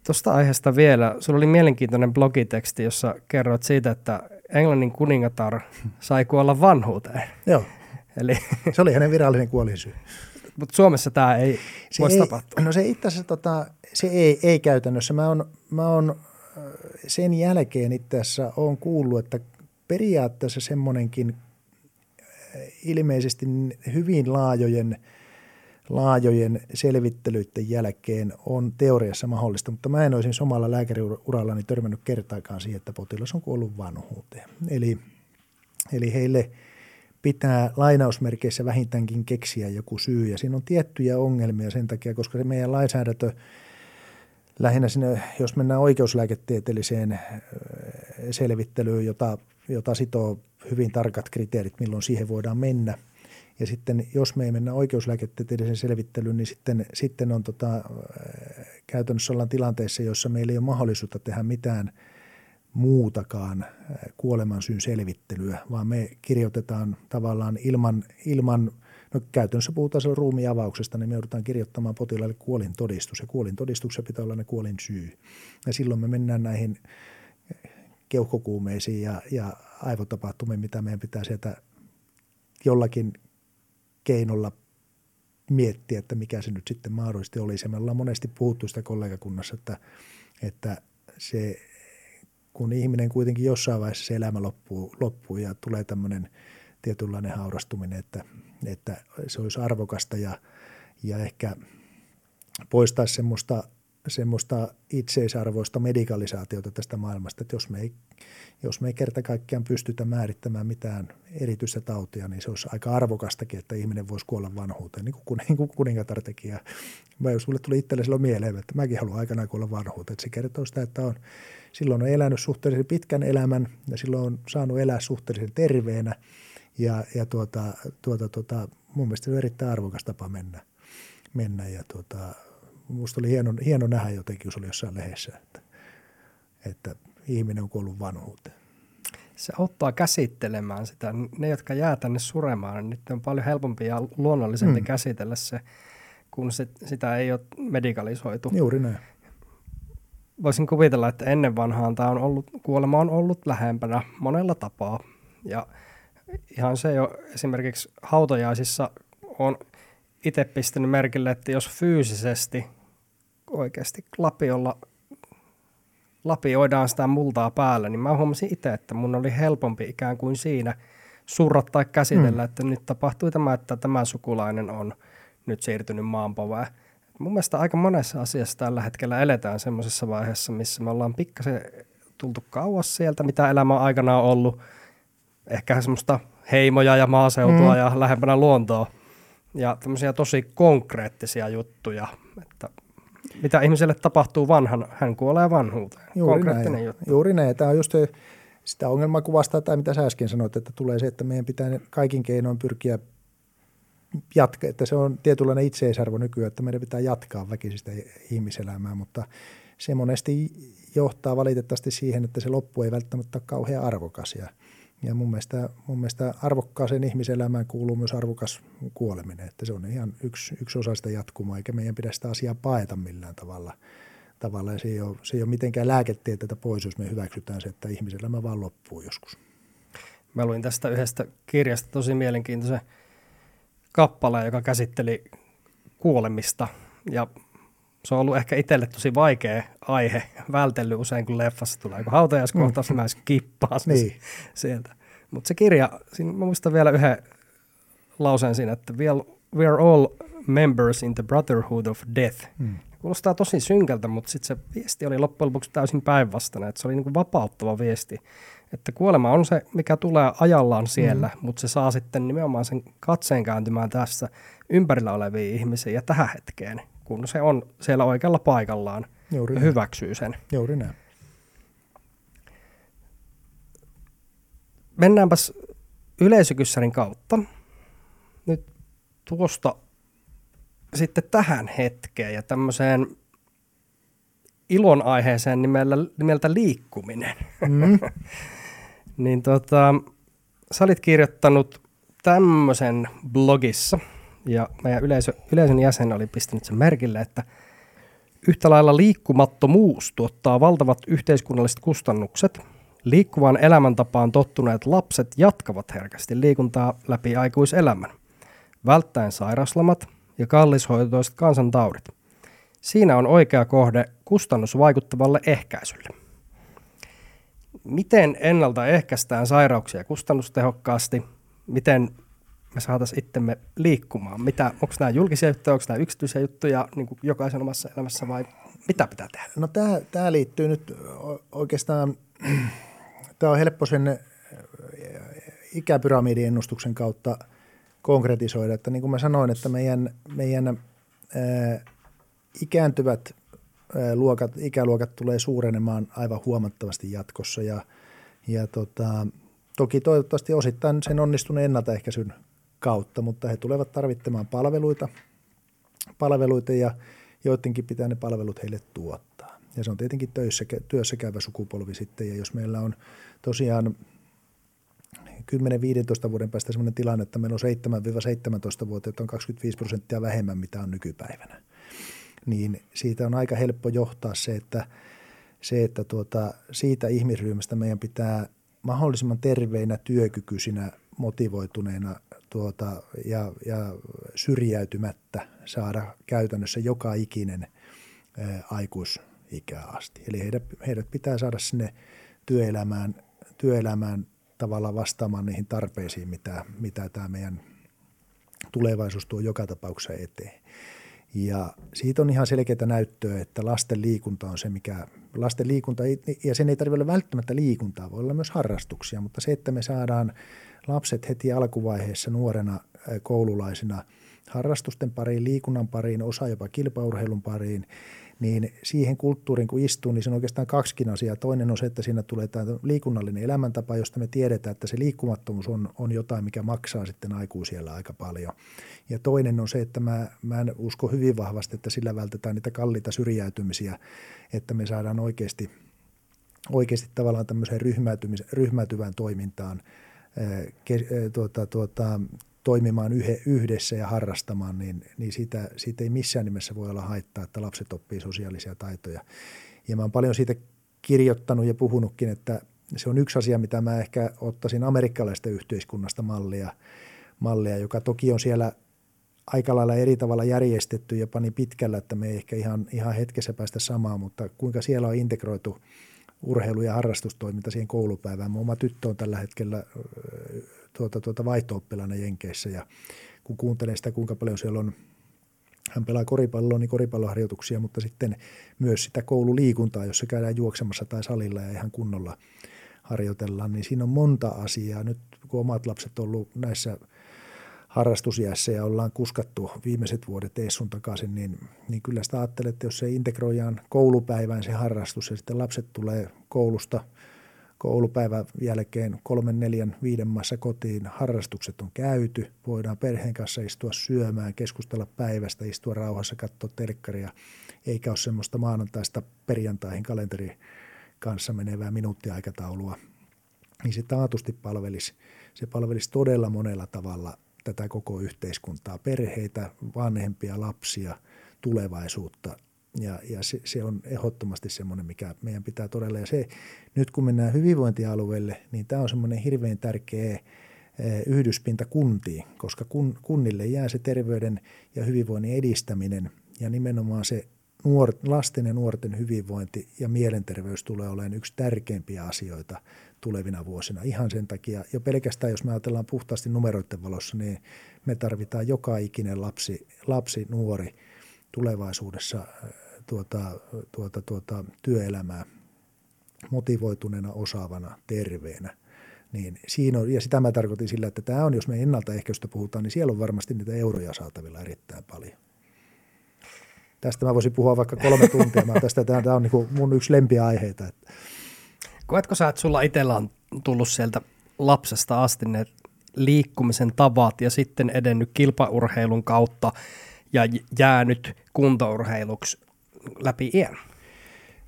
[SPEAKER 1] Tuosta aiheesta vielä. Sulla oli mielenkiintoinen blogiteksti, jossa kerroit siitä, että Englannin kuningatar sai kuolla vanhuuteen.
[SPEAKER 2] Joo. Eli... Se oli hänen virallinen kuolinsyy.
[SPEAKER 1] Mutta Suomessa tämä ei se voisi ei, tapahtua.
[SPEAKER 2] No se itse asiassa tota, se ei, ei käytännössä. Mä oon, mä oon sen jälkeen itse asiassa on kuullut, että periaatteessa semmoinenkin ilmeisesti hyvin laajojen – laajojen selvittelyiden jälkeen on teoriassa mahdollista, mutta mä en olisi omalla lääkäriurallani törmännyt kertaakaan siihen, että potilas on kuollut vanhuuteen. Eli, eli heille pitää lainausmerkeissä vähintäänkin keksiä joku syy ja siinä on tiettyjä ongelmia sen takia, koska se meidän lainsäädäntö lähinnä sinne, jos mennään oikeuslääketieteelliseen selvittelyyn, jota, jota sitoo hyvin tarkat kriteerit, milloin siihen voidaan mennä – ja sitten jos me ei mennä oikeuslääketieteelliseen selvittelyyn, niin sitten, sitten on tota, käytännössä ollaan tilanteessa, jossa meillä ei ole mahdollisuutta tehdä mitään muutakaan kuolemansyyn selvittelyä, vaan me kirjoitetaan tavallaan ilman, ilman no käytännössä puhutaan silloin ruumiavauksesta, niin me joudutaan kirjoittamaan potilaalle kuolintodistus, ja kuolintodistuksessa pitää olla ne kuolin syy. Ja silloin me mennään näihin keuhkokuumeisiin ja, ja aivotapahtumiin, mitä meidän pitää sieltä jollakin keinolla miettiä, että mikä se nyt sitten mahdollisesti olisi. Me ollaan monesti puhuttu sitä kollegakunnassa, että, että se, kun ihminen kuitenkin jossain vaiheessa se elämä loppuu, loppuu ja tulee tämmöinen tietynlainen haurastuminen, että, että se olisi arvokasta ja, ja ehkä poistaisi semmoista semmoista itseisarvoista medikalisaatiota tästä maailmasta, että jos me ei, jos me ei kerta kaikkiaan pystytä määrittämään mitään erityistä tautia, niin se olisi aika arvokastakin, että ihminen voisi kuolla vanhuuteen, niin kuin, [laughs] niin kuin kuningatar teki. Ja jos mulle tuli itselle silloin mieleen, että mäkin haluan aikanaan kuolla vanhuuteen, että se kertoo sitä, että on, silloin on elänyt suhteellisen pitkän elämän ja silloin on saanut elää suhteellisen terveenä ja, ja tuota, tuota, tuota, mun mielestä se on erittäin arvokas tapa mennä, mennä ja tuota, Minusta oli hieno, hieno nähdä jotenkin, jos oli jossain lehdessä, että, että ihminen on kuollut vanhuuteen.
[SPEAKER 1] Se auttaa käsittelemään sitä. Ne, jotka jää tänne suremaan, niin on paljon helpompi ja luonnollisempi mm. käsitellä se, kun se, sitä ei ole medikalisoitu.
[SPEAKER 2] Juuri näin.
[SPEAKER 1] Voisin kuvitella, että ennen vanhaan tämä on ollut, kuolema on ollut lähempänä monella tapaa. Ja ihan se jo esimerkiksi hautajaisissa on itse pistänyt merkille, että jos fyysisesti oikeasti lapiolla lapioidaan sitä multaa päällä, niin mä huomasin itse, että mun oli helpompi ikään kuin siinä surra tai käsitellä, mm. että nyt tapahtui tämä, että tämä sukulainen on nyt siirtynyt maanpovään. Mun mielestä aika monessa asiassa tällä hetkellä eletään semmoisessa vaiheessa, missä me ollaan pikkasen tultu kauas sieltä, mitä elämä aikana on ollut. Ehkä semmoista heimoja ja maaseutua mm. ja lähempänä luontoa ja tämmöisiä tosi konkreettisia juttuja, että mitä ihmiselle tapahtuu vanhan, hän kuolee vanhuuteen.
[SPEAKER 2] Juuri Konkreettinen näin. juttu. Juuri näin. Tämä on just sitä ongelmakuvasta, tai mitä sä äsken sanoit, että tulee se, että meidän pitää kaikin keinoin pyrkiä jatkaa, että se on tietynlainen itseisarvo nykyään, että meidän pitää jatkaa väkisistä ihmiselämää, mutta se monesti johtaa valitettavasti siihen, että se loppu ei välttämättä ole kauhean arvokas ja ja mun mielestä, mun mielestä arvokkaaseen ihmiselämään kuuluu myös arvokas kuoleminen, että se on ihan yksi, yksi osa sitä jatkumaa, eikä meidän pidä sitä asiaa paeta millään tavalla. tavalla. Ja se, ei ole, se ei ole mitenkään lääketieteitä pois, jos me hyväksytään se, että ihmiselämä vaan loppuu joskus.
[SPEAKER 1] Mä luin tästä yhdestä kirjasta tosi mielenkiintoisen kappaleen, joka käsitteli kuolemista ja se on ollut ehkä itselle tosi vaikea aihe, vältellyt usein kun leffassa tulee, kun hautajaiskohtaus, mm. mä kippaan niin. sieltä. Mutta se kirja, siinä mä muistan vielä yhden lauseen siinä, että we are, we are all members in the brotherhood of death. Mm. Kuulostaa tosi synkältä, mutta sitten se viesti oli loppujen lopuksi täysin päinvastainen, että se oli niinku vapauttava viesti, että kuolema on se, mikä tulee ajallaan siellä, mm. mutta se saa sitten nimenomaan sen katseen kääntymään tässä ympärillä oleviin ihmisiin ja tähän hetkeen kun se on siellä oikealla paikallaan Juuri ja näin. hyväksyy sen.
[SPEAKER 2] Juuri näin.
[SPEAKER 1] Mennäänpäs yleisökyssärin kautta. Nyt tuosta sitten tähän hetkeen ja tämmöiseen ilon aiheeseen nimellä, nimeltä liikkuminen. Mm. [laughs] niin tota, sä olit kirjoittanut tämmöisen blogissa – ja meidän yleisö, yleisön jäsen oli pistänyt sen merkille, että yhtä lailla liikkumattomuus tuottaa valtavat yhteiskunnalliset kustannukset. Liikkuvaan elämäntapaan tottuneet lapset jatkavat herkästi liikuntaa läpi aikuiselämän, välttäen sairaslomat ja kallishoitoiset kansantaudit. Siinä on oikea kohde kustannusvaikuttavalle ehkäisylle. Miten ennaltaehkäistään sairauksia kustannustehokkaasti? Miten me saataisiin itsemme liikkumaan? Mitä, onko nämä julkisia juttuja, onko nämä yksityisiä juttuja niin kuin jokaisen omassa elämässä vai mitä pitää tehdä?
[SPEAKER 2] No tämä, tämä liittyy nyt oikeastaan, [clears throat] tämä on helppo sen ikäpyramidiennustuksen kautta konkretisoida, että niin kuin mä sanoin, että meidän, meidän ää, ikääntyvät ää, luokat, ikäluokat tulee suurenemaan aivan huomattavasti jatkossa ja, ja tota, toki toivottavasti osittain sen onnistuneen ennaltaehkäisyn kautta, mutta he tulevat tarvitsemaan palveluita, palveluita ja joidenkin pitää ne palvelut heille tuottaa. Ja se on tietenkin töissä, työssä käyvä sukupolvi sitten, ja jos meillä on tosiaan 10-15 vuoden päästä sellainen tilanne, että meillä on 7-17-vuotiaita on 25 prosenttia vähemmän, mitä on nykypäivänä, niin siitä on aika helppo johtaa se, että, se, että tuota, siitä ihmisryhmästä meidän pitää mahdollisimman terveinä, työkykyisinä, motivoituneina tuota, ja, ja syrjäytymättä saada käytännössä joka ikinen ää, aikuisikää asti. Eli heidät, heidät pitää saada sinne työelämään, työelämään tavallaan vastaamaan niihin tarpeisiin, mitä, mitä tämä meidän tulevaisuus tuo joka tapauksessa eteen. Ja siitä on ihan selkeää näyttöä, että lasten liikunta on se, mikä lasten liikunta, ja sen ei tarvitse olla välttämättä liikuntaa, voi olla myös harrastuksia, mutta se, että me saadaan lapset heti alkuvaiheessa nuorena koululaisina harrastusten pariin, liikunnan pariin, osa jopa kilpaurheilun pariin, niin siihen kulttuuriin kun istuu, niin se on oikeastaan kaksikin asiaa. Toinen on se, että siinä tulee tämä liikunnallinen elämäntapa, josta me tiedetään, että se liikkumattomuus on, on jotain, mikä maksaa sitten aikuisiellä aika paljon. Ja toinen on se, että mä, mä en usko hyvin vahvasti, että sillä vältetään niitä kalliita syrjäytymisiä, että me saadaan oikeasti, oikeasti tavallaan tämmöiseen ryhmäytyvään toimintaan tuota, tuota, toimimaan yhdessä ja harrastamaan, niin, niin siitä, siitä ei missään nimessä voi olla haittaa, että lapset oppii sosiaalisia taitoja. Ja mä oon paljon siitä kirjoittanut ja puhunutkin, että se on yksi asia, mitä mä ehkä ottaisin amerikkalaisten yhteiskunnasta mallia, mallia joka toki on siellä aika lailla eri tavalla järjestetty jopa niin pitkällä, että me ei ehkä ihan, ihan hetkessä päästä samaan, mutta kuinka siellä on integroitu urheilu- ja harrastustoiminta siihen koulupäivään. Mun oma tyttö on tällä hetkellä tuota, tuota vaihto Jenkeissä ja kun kuuntelen sitä, kuinka paljon siellä on hän pelaa koripalloa, niin koripalloharjoituksia, mutta sitten myös sitä koululiikuntaa, jossa käydään juoksemassa tai salilla ja ihan kunnolla harjoitellaan, niin siinä on monta asiaa. Nyt kun omat lapset on ollut näissä harrastusjässä ja ollaan kuskattu viimeiset vuodet Eessun takaisin, niin, niin kyllä sitä ajattelee, että jos se integroidaan koulupäivään se harrastus ja sitten lapset tulee koulusta – koulupäivän jälkeen kolmen, neljän, viiden maassa kotiin harrastukset on käyty. Voidaan perheen kanssa istua syömään, keskustella päivästä, istua rauhassa, katsoa telkkaria, eikä ole semmoista maanantaista perjantaihin kalenteri kanssa menevää minuuttiaikataulua. Niin se taatusti palvelisi, se palvelisi todella monella tavalla tätä koko yhteiskuntaa, perheitä, vanhempia, lapsia, tulevaisuutta ja, ja se, se on ehdottomasti semmoinen, mikä meidän pitää todella. Ja se, nyt kun mennään hyvinvointialueelle, niin tämä on semmoinen hirveän tärkeä eh, yhdyspinta kuntiin, koska kun, kunnille jää se terveyden ja hyvinvoinnin edistäminen ja nimenomaan se nuor, lasten ja nuorten hyvinvointi ja mielenterveys tulee olemaan yksi tärkeimpiä asioita tulevina vuosina. Ihan sen takia, jo pelkästään jos me ajatellaan puhtaasti numeroiden valossa, niin me tarvitaan joka ikinen lapsi, lapsi nuori tulevaisuudessa tuota, tuota, tuota, työelämää motivoituneena, osaavana, terveenä. Niin siinä on, ja sitä mä tarkoitin sillä, että tämä on, jos me ennaltaehkäystä puhutaan, niin siellä on varmasti niitä euroja saatavilla erittäin paljon. Tästä mä voisin puhua vaikka kolme tuntia. Mä tästä, tämä on niin mun yksi lempiaiheita.
[SPEAKER 1] Koetko sä, että sulla itsellä on tullut sieltä lapsesta asti ne liikkumisen tavat ja sitten edennyt kilpaurheilun kautta ja jäänyt kuntourheiluksi läpi iän.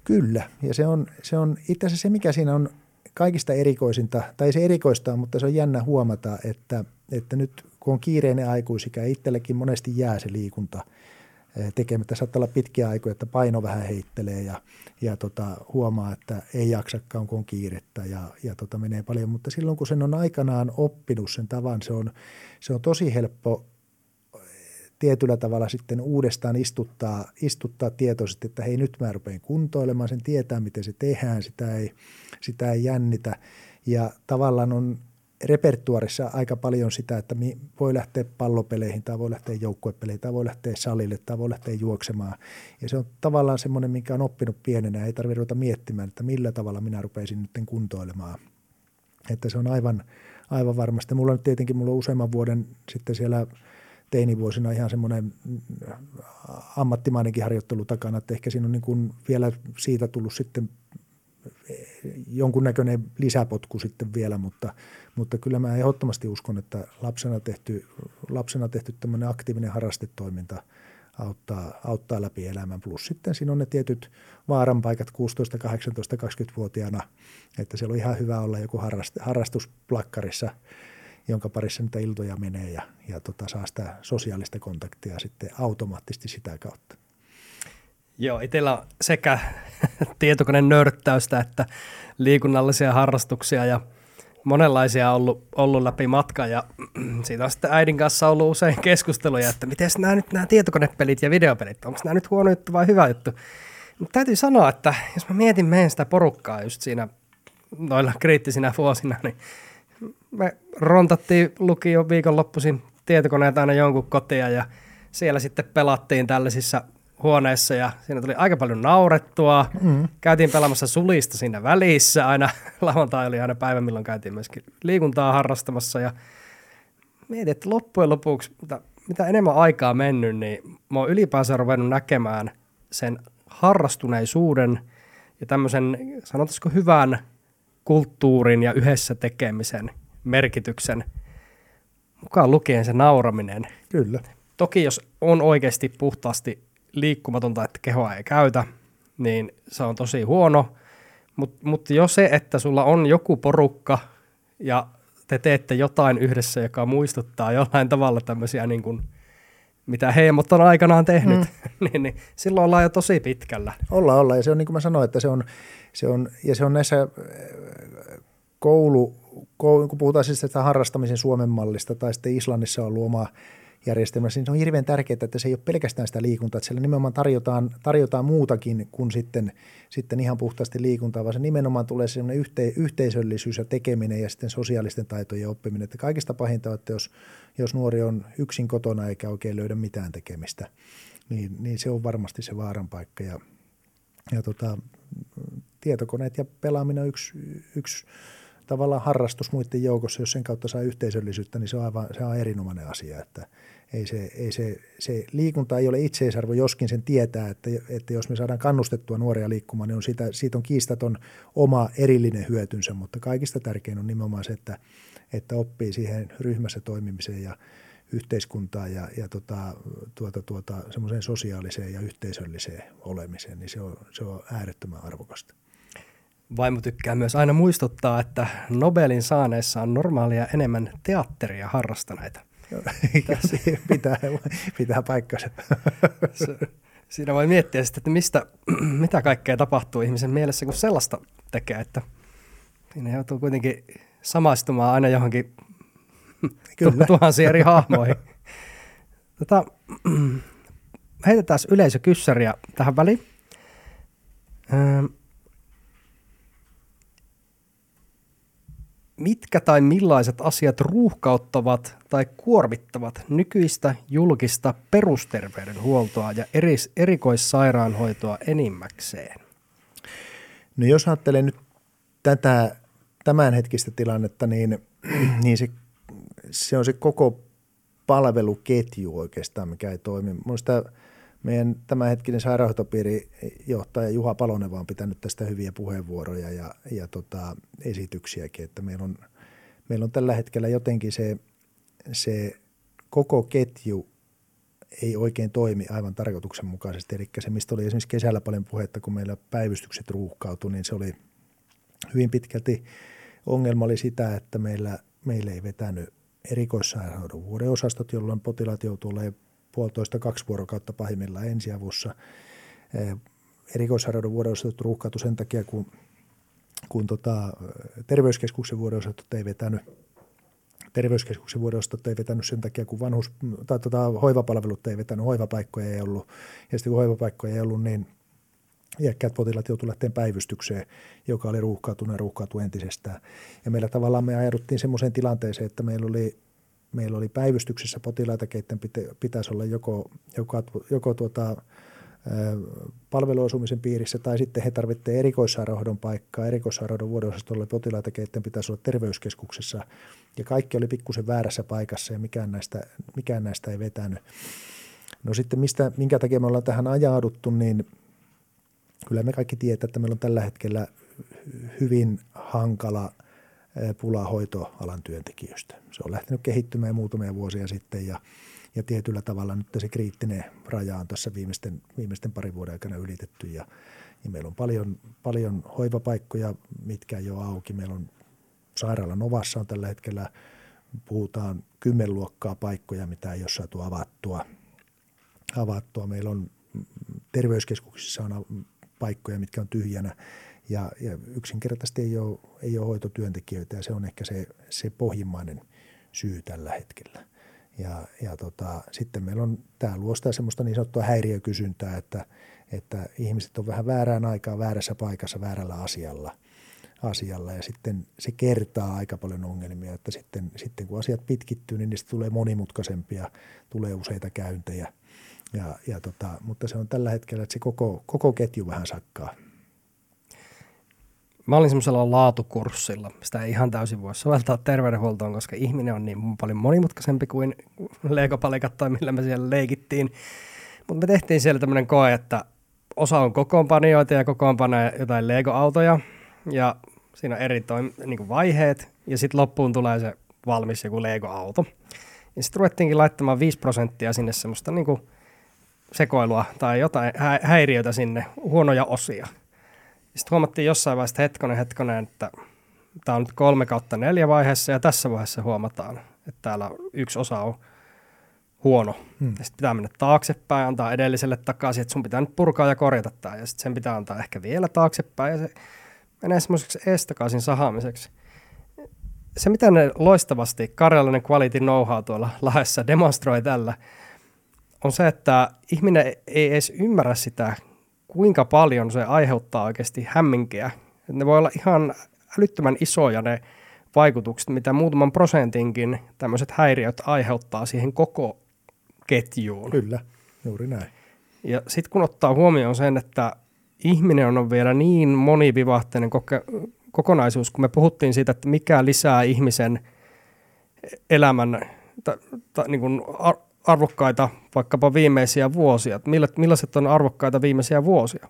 [SPEAKER 2] Kyllä, ja se on, se on itse asiassa se, mikä siinä on kaikista erikoisinta, tai se erikoista mutta se on jännä huomata, että, että nyt kun on kiireinen aikuisikä, itsellekin monesti jää se liikunta tekemättä. Saattaa olla pitkiä aikoja, että paino vähän heittelee ja, ja tota, huomaa, että ei jaksakaan, kun on kiirettä ja, ja tota, menee paljon. Mutta silloin, kun sen on aikanaan oppinut sen tavan, se on, se on tosi helppo tietyllä tavalla sitten uudestaan istuttaa, istuttaa tietoisesti, että hei nyt mä rupean kuntoilemaan, sen tietää miten se tehdään, sitä ei, sitä ei jännitä ja tavallaan on repertuarissa aika paljon sitä, että voi lähteä pallopeleihin tai voi lähteä joukkuepeleihin tai voi lähteä salille tai voi lähteä juoksemaan. Ja se on tavallaan semmoinen, minkä on oppinut pienenä. Ei tarvitse ruveta miettimään, että millä tavalla minä rupeisin nyt kuntoilemaan. Että se on aivan, aivan varmasti. Mulla on tietenkin mulla on useamman vuoden sitten siellä – teinivuosina ihan semmoinen ammattimainenkin harjoittelu takana, että ehkä siinä on niin kuin vielä siitä tullut sitten jonkunnäköinen lisäpotku sitten vielä, mutta, mutta kyllä mä ehdottomasti uskon, että lapsena tehty, lapsena tehty tämmöinen aktiivinen harrastetoiminta auttaa, auttaa läpi elämän. Plus sitten siinä on ne tietyt vaaranpaikat 16, 18, 20-vuotiaana, että siellä on ihan hyvä olla joku harrast, harrastusplakkarissa – jonka parissa niitä iltoja menee ja, ja tota, saa sitä sosiaalista kontaktia sitten automaattisesti sitä kautta.
[SPEAKER 1] Joo, itsellä sekä [laughs] tietokoneen nörttäystä että liikunnallisia harrastuksia ja monenlaisia ollut, ollut läpi matkan ja [clears throat] siitä on sitten äidin kanssa ollut usein keskusteluja, että miten nämä nyt nämä tietokonepelit ja videopelit, onko nämä nyt huono juttu vai hyvä juttu. Mutta täytyy sanoa, että jos mä mietin meidän sitä porukkaa just siinä noilla kriittisinä vuosina, niin me rontattiin lukio viikonloppuisin tietokoneet aina jonkun kotia ja siellä sitten pelattiin tällaisissa huoneessa ja siinä tuli aika paljon naurettua. Mm. Käytiin pelaamassa sulista siinä välissä aina. [laughs] Lauantai oli aina päivä, milloin käytiin myöskin liikuntaa harrastamassa ja mietin, että loppujen lopuksi, mitä, mitä enemmän aikaa mennyt, niin mä oon ylipäänsä ruvennut näkemään sen harrastuneisuuden ja tämmöisen, sanotaanko hyvän kulttuurin ja yhdessä tekemisen merkityksen, mukaan lukien se nauraminen.
[SPEAKER 2] Kyllä.
[SPEAKER 1] Toki jos on oikeasti puhtaasti liikkumatonta, että kehoa ei käytä, niin se on tosi huono. Mutta mut jo se, että sulla on joku porukka ja te teette jotain yhdessä, joka muistuttaa jollain tavalla tämmöisiä niin kuin, mitä heimot on aikanaan tehnyt, mm. [laughs] niin, niin silloin ollaan jo tosi pitkällä.
[SPEAKER 2] Ollaan, ollaan. Ja se on niin kuin mä sanoin, että se on, se on, ja se on näissä äh, koulu, koulu kun puhutaan siis tästä harrastamisen Suomen mallista tai sitten Islannissa on ollut oma järjestelmässä, niin se on hirveän tärkeää, että se ei ole pelkästään sitä liikuntaa, että siellä nimenomaan tarjotaan, tarjotaan muutakin kuin sitten, sitten ihan puhtaasti liikuntaa, vaan se nimenomaan tulee sellainen yhte, yhteisöllisyys ja tekeminen ja sitten sosiaalisten taitojen oppiminen. Että kaikista pahinta on, että jos, jos nuori on yksin kotona eikä oikein löydä mitään tekemistä, niin, niin se on varmasti se vaaran paikka. Ja, ja tota, tietokoneet ja pelaaminen on yksi, yksi tavallaan harrastus muiden joukossa, jos sen kautta saa yhteisöllisyyttä, niin se on aivan se on erinomainen asia, että ei se, ei se, se liikunta ei ole itseisarvo, joskin sen tietää, että, että jos me saadaan kannustettua nuoria liikkumaan, niin on siitä, siitä on kiistaton oma erillinen hyötynsä, mutta kaikista tärkein on nimenomaan se, että, että oppii siihen ryhmässä toimimiseen ja yhteiskuntaan ja, ja tota, tuota, tuota, semmoiseen sosiaaliseen ja yhteisölliseen olemiseen, niin se on, se on äärettömän arvokasta.
[SPEAKER 1] Vaimo tykkää myös aina muistuttaa, että Nobelin saaneessa on normaalia enemmän teatteria harrastaneita. [laughs]
[SPEAKER 2] pitää, pitää paikkansa. [laughs]
[SPEAKER 1] Siinä voi miettiä sitten, että mistä, [clears throat] mitä kaikkea tapahtuu ihmisen mielessä, kun sellaista tekee, että siinä joutuu kuitenkin samaistumaan aina johonkin [laughs] Kyllä. tuhansiin eri hahmoihin. Tota, [clears throat] heitetään yleisökyssäriä tähän väliin. Öö, mitkä tai millaiset asiat ruuhkauttavat tai kuormittavat nykyistä julkista perusterveydenhuoltoa ja eris, erikoissairaanhoitoa enimmäkseen?
[SPEAKER 2] No jos ajattelee nyt tätä tämänhetkistä tilannetta, niin, [clears throat] niin se, se on se koko palveluketju oikeastaan, mikä ei toimi. Minusta meidän tämänhetkinen sairaanhoitopiirijohtaja Juha Palonen on pitänyt tästä hyviä puheenvuoroja ja, ja tota, esityksiäkin, että meillä on, meillä on tällä hetkellä jotenkin se, se koko ketju ei oikein toimi aivan tarkoituksenmukaisesti. Eli se, mistä oli esimerkiksi kesällä paljon puhetta, kun meillä päivystykset ruuhkautui, niin se oli hyvin pitkälti ongelma oli sitä, että meillä, meillä ei vetänyt erikoissairaanhoidon vuodeosastot, jolloin potilaat joutuu olemaan puolitoista kaksi vuorokautta pahimmillaan ensiavussa. Erikoissairauden vuodeosastot ruuhkautui sen takia, kun, kun tota, terveyskeskuksen vuodeosastot ei vetänyt terveyskeskuksen vuodeosastot ei vetänyt sen takia, kun vanhus, tai tota, hoivapalvelut ei vetänyt, hoivapaikkoja ei ollut. Ja sitten kun hoivapaikkoja ei ollut, niin iäkkäät potilaat joutuivat lähteen päivystykseen, joka oli ruuhkautunut ja ruuhkautui entisestään. Ja meillä tavallaan me ajauduttiin semmoiseen tilanteeseen, että meillä oli meillä oli päivystyksessä potilaita, keiden pitäisi olla joko, joko, joko tuota, palveluasumisen piirissä tai sitten he tarvitsevat erikoissairaanhoidon paikkaa. Erikoissairaanhoidon vuodeosastolle potilaita, keiden pitäisi olla terveyskeskuksessa ja kaikki oli pikkusen väärässä paikassa ja mikään näistä, mikään näistä ei vetänyt. No sitten mistä, minkä takia me ollaan tähän ajauduttu, niin kyllä me kaikki tietää, että meillä on tällä hetkellä hyvin hankala – pulaa hoitoalan työntekijöistä. Se on lähtenyt kehittymään muutamia vuosia sitten ja, ja tietyllä tavalla nyt se kriittinen raja on tässä viimeisten, viimeisten parin vuoden aikana ylitetty ja, ja meillä on paljon, paljon hoivapaikkoja, mitkä ole auki. Meillä on sairaalan Novassa on tällä hetkellä, puhutaan kymmenluokkaa paikkoja, mitä ei ole saatu avattua. avattua. Meillä on terveyskeskuksissa on paikkoja, mitkä on tyhjänä. Ja, ja yksinkertaisesti ei ole, ei ole hoitotyöntekijöitä ja se on ehkä se, se pohjimmainen syy tällä hetkellä. Ja, ja tota, sitten meillä on, tämä luo sitä semmoista niin sanottua häiriökysyntää, että, että ihmiset on vähän väärään aikaan, väärässä paikassa, väärällä asialla, asialla. Ja sitten se kertaa aika paljon ongelmia, että sitten, sitten kun asiat pitkittyy, niin niistä tulee monimutkaisempia, tulee useita käyntejä, ja, ja tota, mutta se on tällä hetkellä, että se koko, koko ketju vähän sakkaa.
[SPEAKER 1] Mä olin semmoisella laatukurssilla. Sitä ei ihan täysin voi soveltaa terveydenhuoltoon, koska ihminen on niin paljon monimutkaisempi kuin leikopalikat tai millä me siellä leikittiin. Mutta me tehtiin siellä tämmöinen koe, että osa on kokoonpanijoita ja kokoonpanee jotain Lego-autoja. Ja siinä on eri toim- niin vaiheet. Ja sitten loppuun tulee se valmis joku Lego-auto. Ja sitten ruvettiinkin laittamaan 5 prosenttia sinne semmoista niin sekoilua tai jotain hä- häiriötä sinne, huonoja osia – sitten huomattiin jossain vaiheessa, hetkonen, hetkonen, että tämä on nyt kolme kautta neljä vaiheessa ja tässä vaiheessa huomataan, että täällä yksi osa on huono. Hmm. sitten pitää mennä taaksepäin, antaa edelliselle takaisin, että sun pitää nyt purkaa ja korjata tämä. Ja sitten sen pitää antaa ehkä vielä taaksepäin ja se menee semmoiseksi estakaisin sahaamiseksi. Se, mitä ne loistavasti karjalainen quality know-how tuolla lahdessa demonstroi tällä, on se, että ihminen ei edes ymmärrä sitä kuinka paljon se aiheuttaa oikeasti hämminkiä. Ne voi olla ihan älyttömän isoja ne vaikutukset, mitä muutaman prosentinkin tämmöiset häiriöt aiheuttaa siihen koko ketjuun.
[SPEAKER 2] Kyllä, juuri näin.
[SPEAKER 1] Ja sitten kun ottaa huomioon sen, että ihminen on vielä niin monivivahteinen koke- kokonaisuus, kun me puhuttiin siitä, että mikä lisää ihmisen elämän ta, ta, niin kuin ar- arvokkaita vaikkapa viimeisiä vuosia, millaiset on arvokkaita viimeisiä vuosia.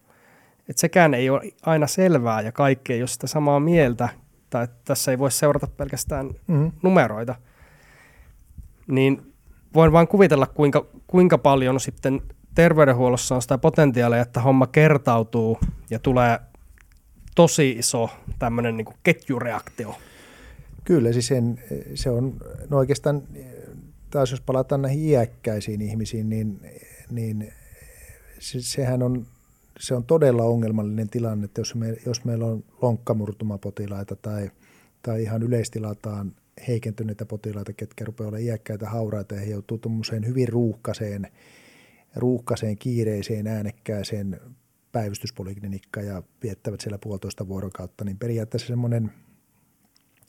[SPEAKER 1] Et sekään ei ole aina selvää ja kaikki ei ole sitä samaa mieltä, tai että tässä ei voi seurata pelkästään mm-hmm. numeroita. Niin voin vain kuvitella, kuinka, kuinka paljon sitten terveydenhuollossa on sitä potentiaalia, että homma kertautuu ja tulee tosi iso tämmöinen niin ketjureaktio.
[SPEAKER 2] Kyllä, siis sen, se on no oikeastaan taas jos palataan näihin iäkkäisiin ihmisiin, niin, niin se, sehän on, se on todella ongelmallinen tilanne, että jos, me, jos meillä on lonkkamurtumapotilaita tai, tai ihan yleistilataan heikentyneitä potilaita, ketkä rupeaa olla iäkkäitä hauraita ja he joutuu tuommoiseen hyvin ruuhkaseen, ruuhkaseen, kiireiseen, äänekkääseen päivystyspoliklinikkaan ja viettävät siellä puolitoista vuorokautta, niin periaatteessa semmoinen –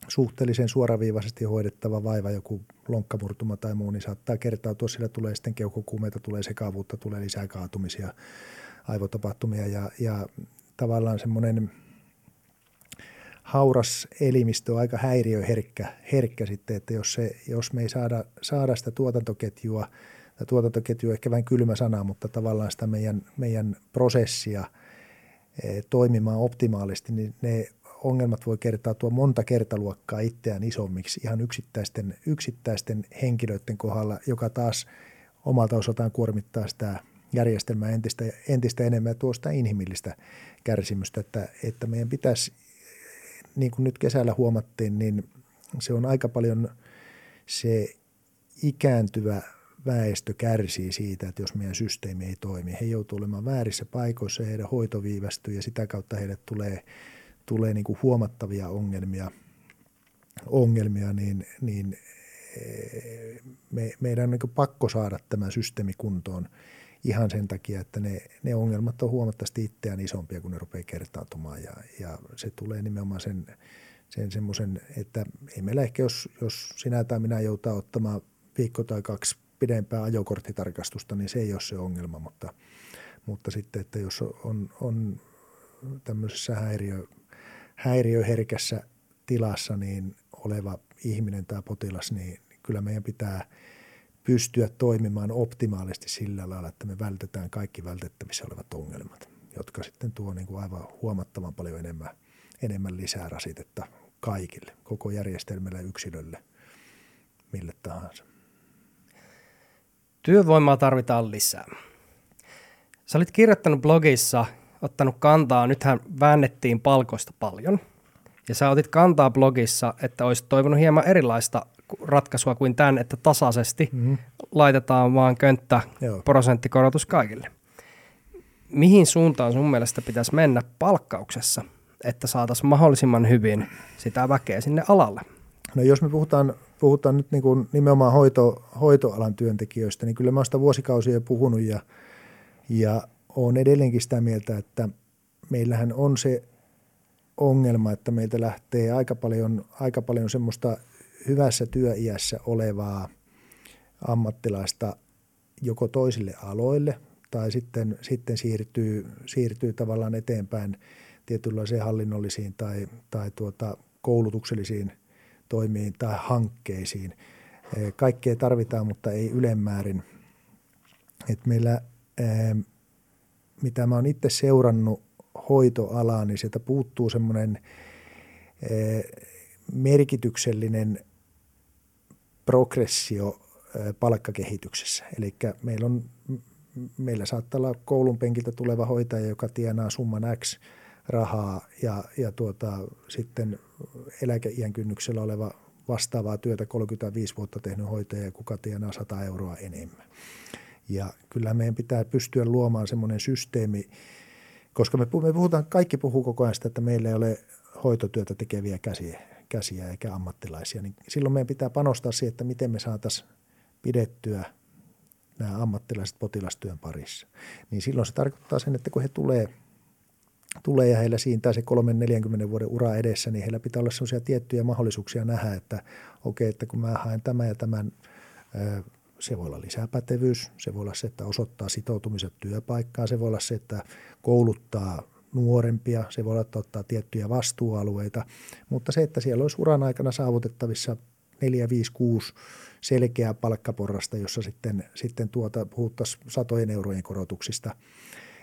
[SPEAKER 2] suhteellisen suoraviivaisesti hoidettava vaiva, joku lonkkamurtuma tai muu, niin saattaa kertautua, sillä tulee sitten keuhkokuumeita, tulee sekavuutta, tulee lisää kaatumisia, aivotapahtumia ja, ja tavallaan semmoinen hauras elimistö on aika häiriöherkkä herkkä sitten, että jos, se, jos me ei saada, saada sitä tuotantoketjua, tai tuotantoketju on ehkä vähän kylmä sana, mutta tavallaan sitä meidän, meidän prosessia e, toimimaan optimaalisesti, niin ne ongelmat voi kertautua monta kertaluokkaa itseään isommiksi ihan yksittäisten, yksittäisten henkilöiden kohdalla, joka taas omalta osaltaan kuormittaa sitä järjestelmää entistä, entistä enemmän ja tuo sitä inhimillistä kärsimystä, että, että meidän pitäisi, niin kuin nyt kesällä huomattiin, niin se on aika paljon se ikääntyvä väestö kärsii siitä, että jos meidän systeemi ei toimi. He joutuu olemaan väärissä paikoissa, heidän hoito viivästyy ja sitä kautta heille tulee – tulee niin kuin huomattavia ongelmia, ongelmia niin, niin eh, me, meidän on niin pakko saada tämä systeemi kuntoon ihan sen takia, että ne, ne ongelmat on huomattavasti itseään isompia, kun ne rupeaa kertautumaan ja, ja se tulee nimenomaan sen, sen semmoisen, että ei meillä ehkä, jos, jos sinä tai minä joutaa ottamaan viikko tai kaksi pidempää ajokorttitarkastusta, niin se ei ole se ongelma, mutta, mutta sitten, että jos on, on tämmöisessä häiriö, häiriöherkässä tilassa niin oleva ihminen tai potilas, niin kyllä meidän pitää pystyä toimimaan optimaalisesti sillä lailla, että me vältetään kaikki vältettävissä olevat ongelmat, jotka sitten tuo niin kuin aivan huomattavan paljon enemmän, enemmän lisää rasitetta kaikille, koko järjestelmälle, yksilölle, mille tahansa.
[SPEAKER 1] Työvoimaa tarvitaan lisää. Sä olit kirjoittanut blogissa ottanut kantaa, nythän väännettiin palkoista paljon, ja sä otit kantaa blogissa, että olisi toivonut hieman erilaista ratkaisua kuin tämän, että tasaisesti mm-hmm. laitetaan vaan könttä Joo. prosenttikorotus kaikille. Mihin suuntaan sun mielestä pitäisi mennä palkkauksessa? että saataisiin mahdollisimman hyvin sitä väkeä sinne alalle?
[SPEAKER 2] No jos me puhutaan, puhutaan nyt niin kuin nimenomaan hoito, hoitoalan työntekijöistä, niin kyllä mä olen sitä vuosikausia puhunut ja, ja olen edelleenkin sitä mieltä, että meillähän on se ongelma, että meiltä lähtee aika paljon, aika paljon semmoista hyvässä työiässä olevaa ammattilaista joko toisille aloille tai sitten, sitten siirtyy, siirtyy tavallaan eteenpäin tietynlaisiin hallinnollisiin tai, tai tuota, koulutuksellisiin toimiin tai hankkeisiin. Kaikkea tarvitaan, mutta ei ylemmäärin. Et meillä, mitä mä oon itse seurannut hoitoalaa, niin sieltä puuttuu semmoinen merkityksellinen progressio palkkakehityksessä. Eli meillä, on, meillä saattaa olla koulun penkiltä tuleva hoitaja, joka tienaa summan X rahaa ja, ja tuota, sitten eläkeiän kynnyksellä oleva vastaavaa työtä 35 vuotta tehnyt hoitaja, kuka tienaa 100 euroa enemmän. Ja kyllä meidän pitää pystyä luomaan semmoinen systeemi, koska me, puhutaan, kaikki puhuu koko ajan sitä, että meillä ei ole hoitotyötä tekeviä käsiä, käsiä eikä ammattilaisia, niin silloin meidän pitää panostaa siihen, että miten me saataisiin pidettyä nämä ammattilaiset potilastyön parissa. Niin silloin se tarkoittaa sen, että kun he tulee, tulee ja heillä siintää se 3-40 vuoden ura edessä, niin heillä pitää olla sellaisia tiettyjä mahdollisuuksia nähdä, että okei, okay, että kun mä haen tämän ja tämän, se voi olla lisäpätevyys, se voi olla se, että osoittaa sitoutumiset työpaikkaan, se voi olla se, että kouluttaa nuorempia, se voi olla, että ottaa tiettyjä vastuualueita, mutta se, että siellä olisi uran aikana saavutettavissa 4, 5, 6 selkeää palkkaporrasta, jossa sitten, sitten tuota, puhuttaisiin satojen eurojen korotuksista,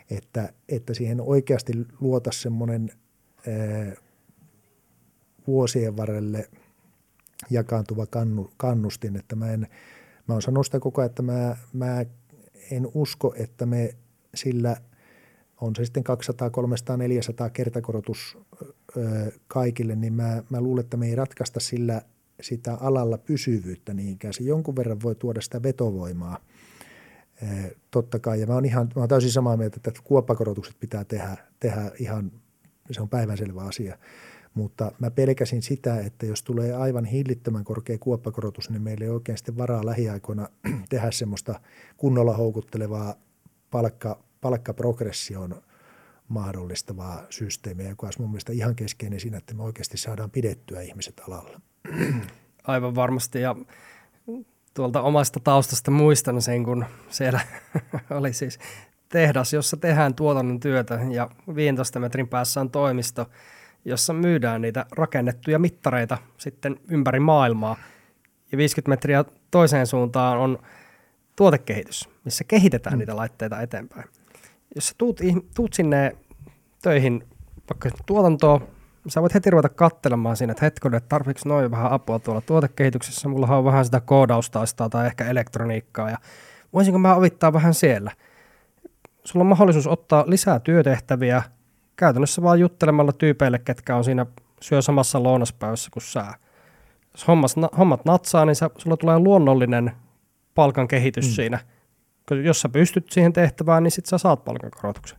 [SPEAKER 2] että, että siihen oikeasti luota semmoinen vuosien varrelle jakaantuva kannu, kannustin, että mä en, mä oon sanonut sitä koko ajan, että mä, mä en usko, että me sillä on se sitten 200, 300, 400 kertakorotus ö, kaikille, niin mä, mä luulen, että me ei ratkaista sillä sitä alalla pysyvyyttä niinkään. Se jonkun verran voi tuoda sitä vetovoimaa totta kai. Ja mä oon, ihan, mä oon täysin samaa mieltä, että kuoppakorotukset pitää tehdä, tehdä ihan, se on päivänselvä asia. Mutta mä pelkäsin sitä, että jos tulee aivan hillittömän korkea kuoppakorotus, niin meillä ei oikein sitten varaa lähiaikoina [clears throat] tehdä semmoista kunnolla houkuttelevaa palkka, palkkaprogression mahdollistavaa systeemiä, joka olisi mun mielestä ihan keskeinen siinä, että me oikeasti saadaan pidettyä ihmiset alalla. [clears throat]
[SPEAKER 1] Aivan varmasti ja tuolta omasta taustasta muistan sen, kun siellä [laughs] oli siis tehdas, jossa tehdään tuotannon työtä ja 15 metrin päässä on toimisto, jossa myydään niitä rakennettuja mittareita sitten ympäri maailmaa. Ja 50 metriä toiseen suuntaan on tuotekehitys, missä kehitetään mm. niitä laitteita eteenpäin. Jos sä tuut, tuut sinne töihin vaikka tuotantoon, sä voit heti ruveta katselemaan siinä, että hetkinen, että tarvitsetko noin vähän apua tuolla tuotekehityksessä, mulla on vähän sitä koodaustaistaa tai ehkä elektroniikkaa ja voisinko mä avittaa vähän siellä. Sulla on mahdollisuus ottaa lisää työtehtäviä käytännössä vaan juttelemalla tyypeille, ketkä on siinä syö samassa lounaspäivässä kuin sä. Jos hommas, hommat natsaa, niin sä, sulla tulee luonnollinen palkan kehitys mm. siinä. Jos sä pystyt siihen tehtävään, niin sit sä saat palkankorotuksen.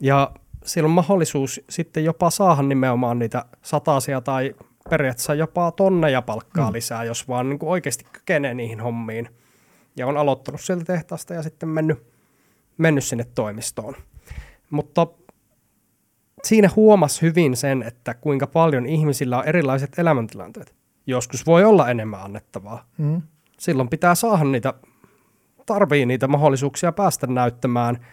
[SPEAKER 1] Ja siellä on mahdollisuus sitten jopa saada nimenomaan niitä satasia tai periaatteessa jopa tonneja palkkaa mm. lisää, jos vaan niin kuin oikeasti kykenee niihin hommiin. Ja on aloittanut sieltä tehtaasta ja sitten mennyt, mennyt sinne toimistoon. Mutta siinä huomasi hyvin sen, että kuinka paljon ihmisillä on erilaiset elämäntilanteet. Joskus voi olla enemmän annettavaa. Mm. Silloin pitää saada niitä, tarvii niitä mahdollisuuksia päästä näyttämään –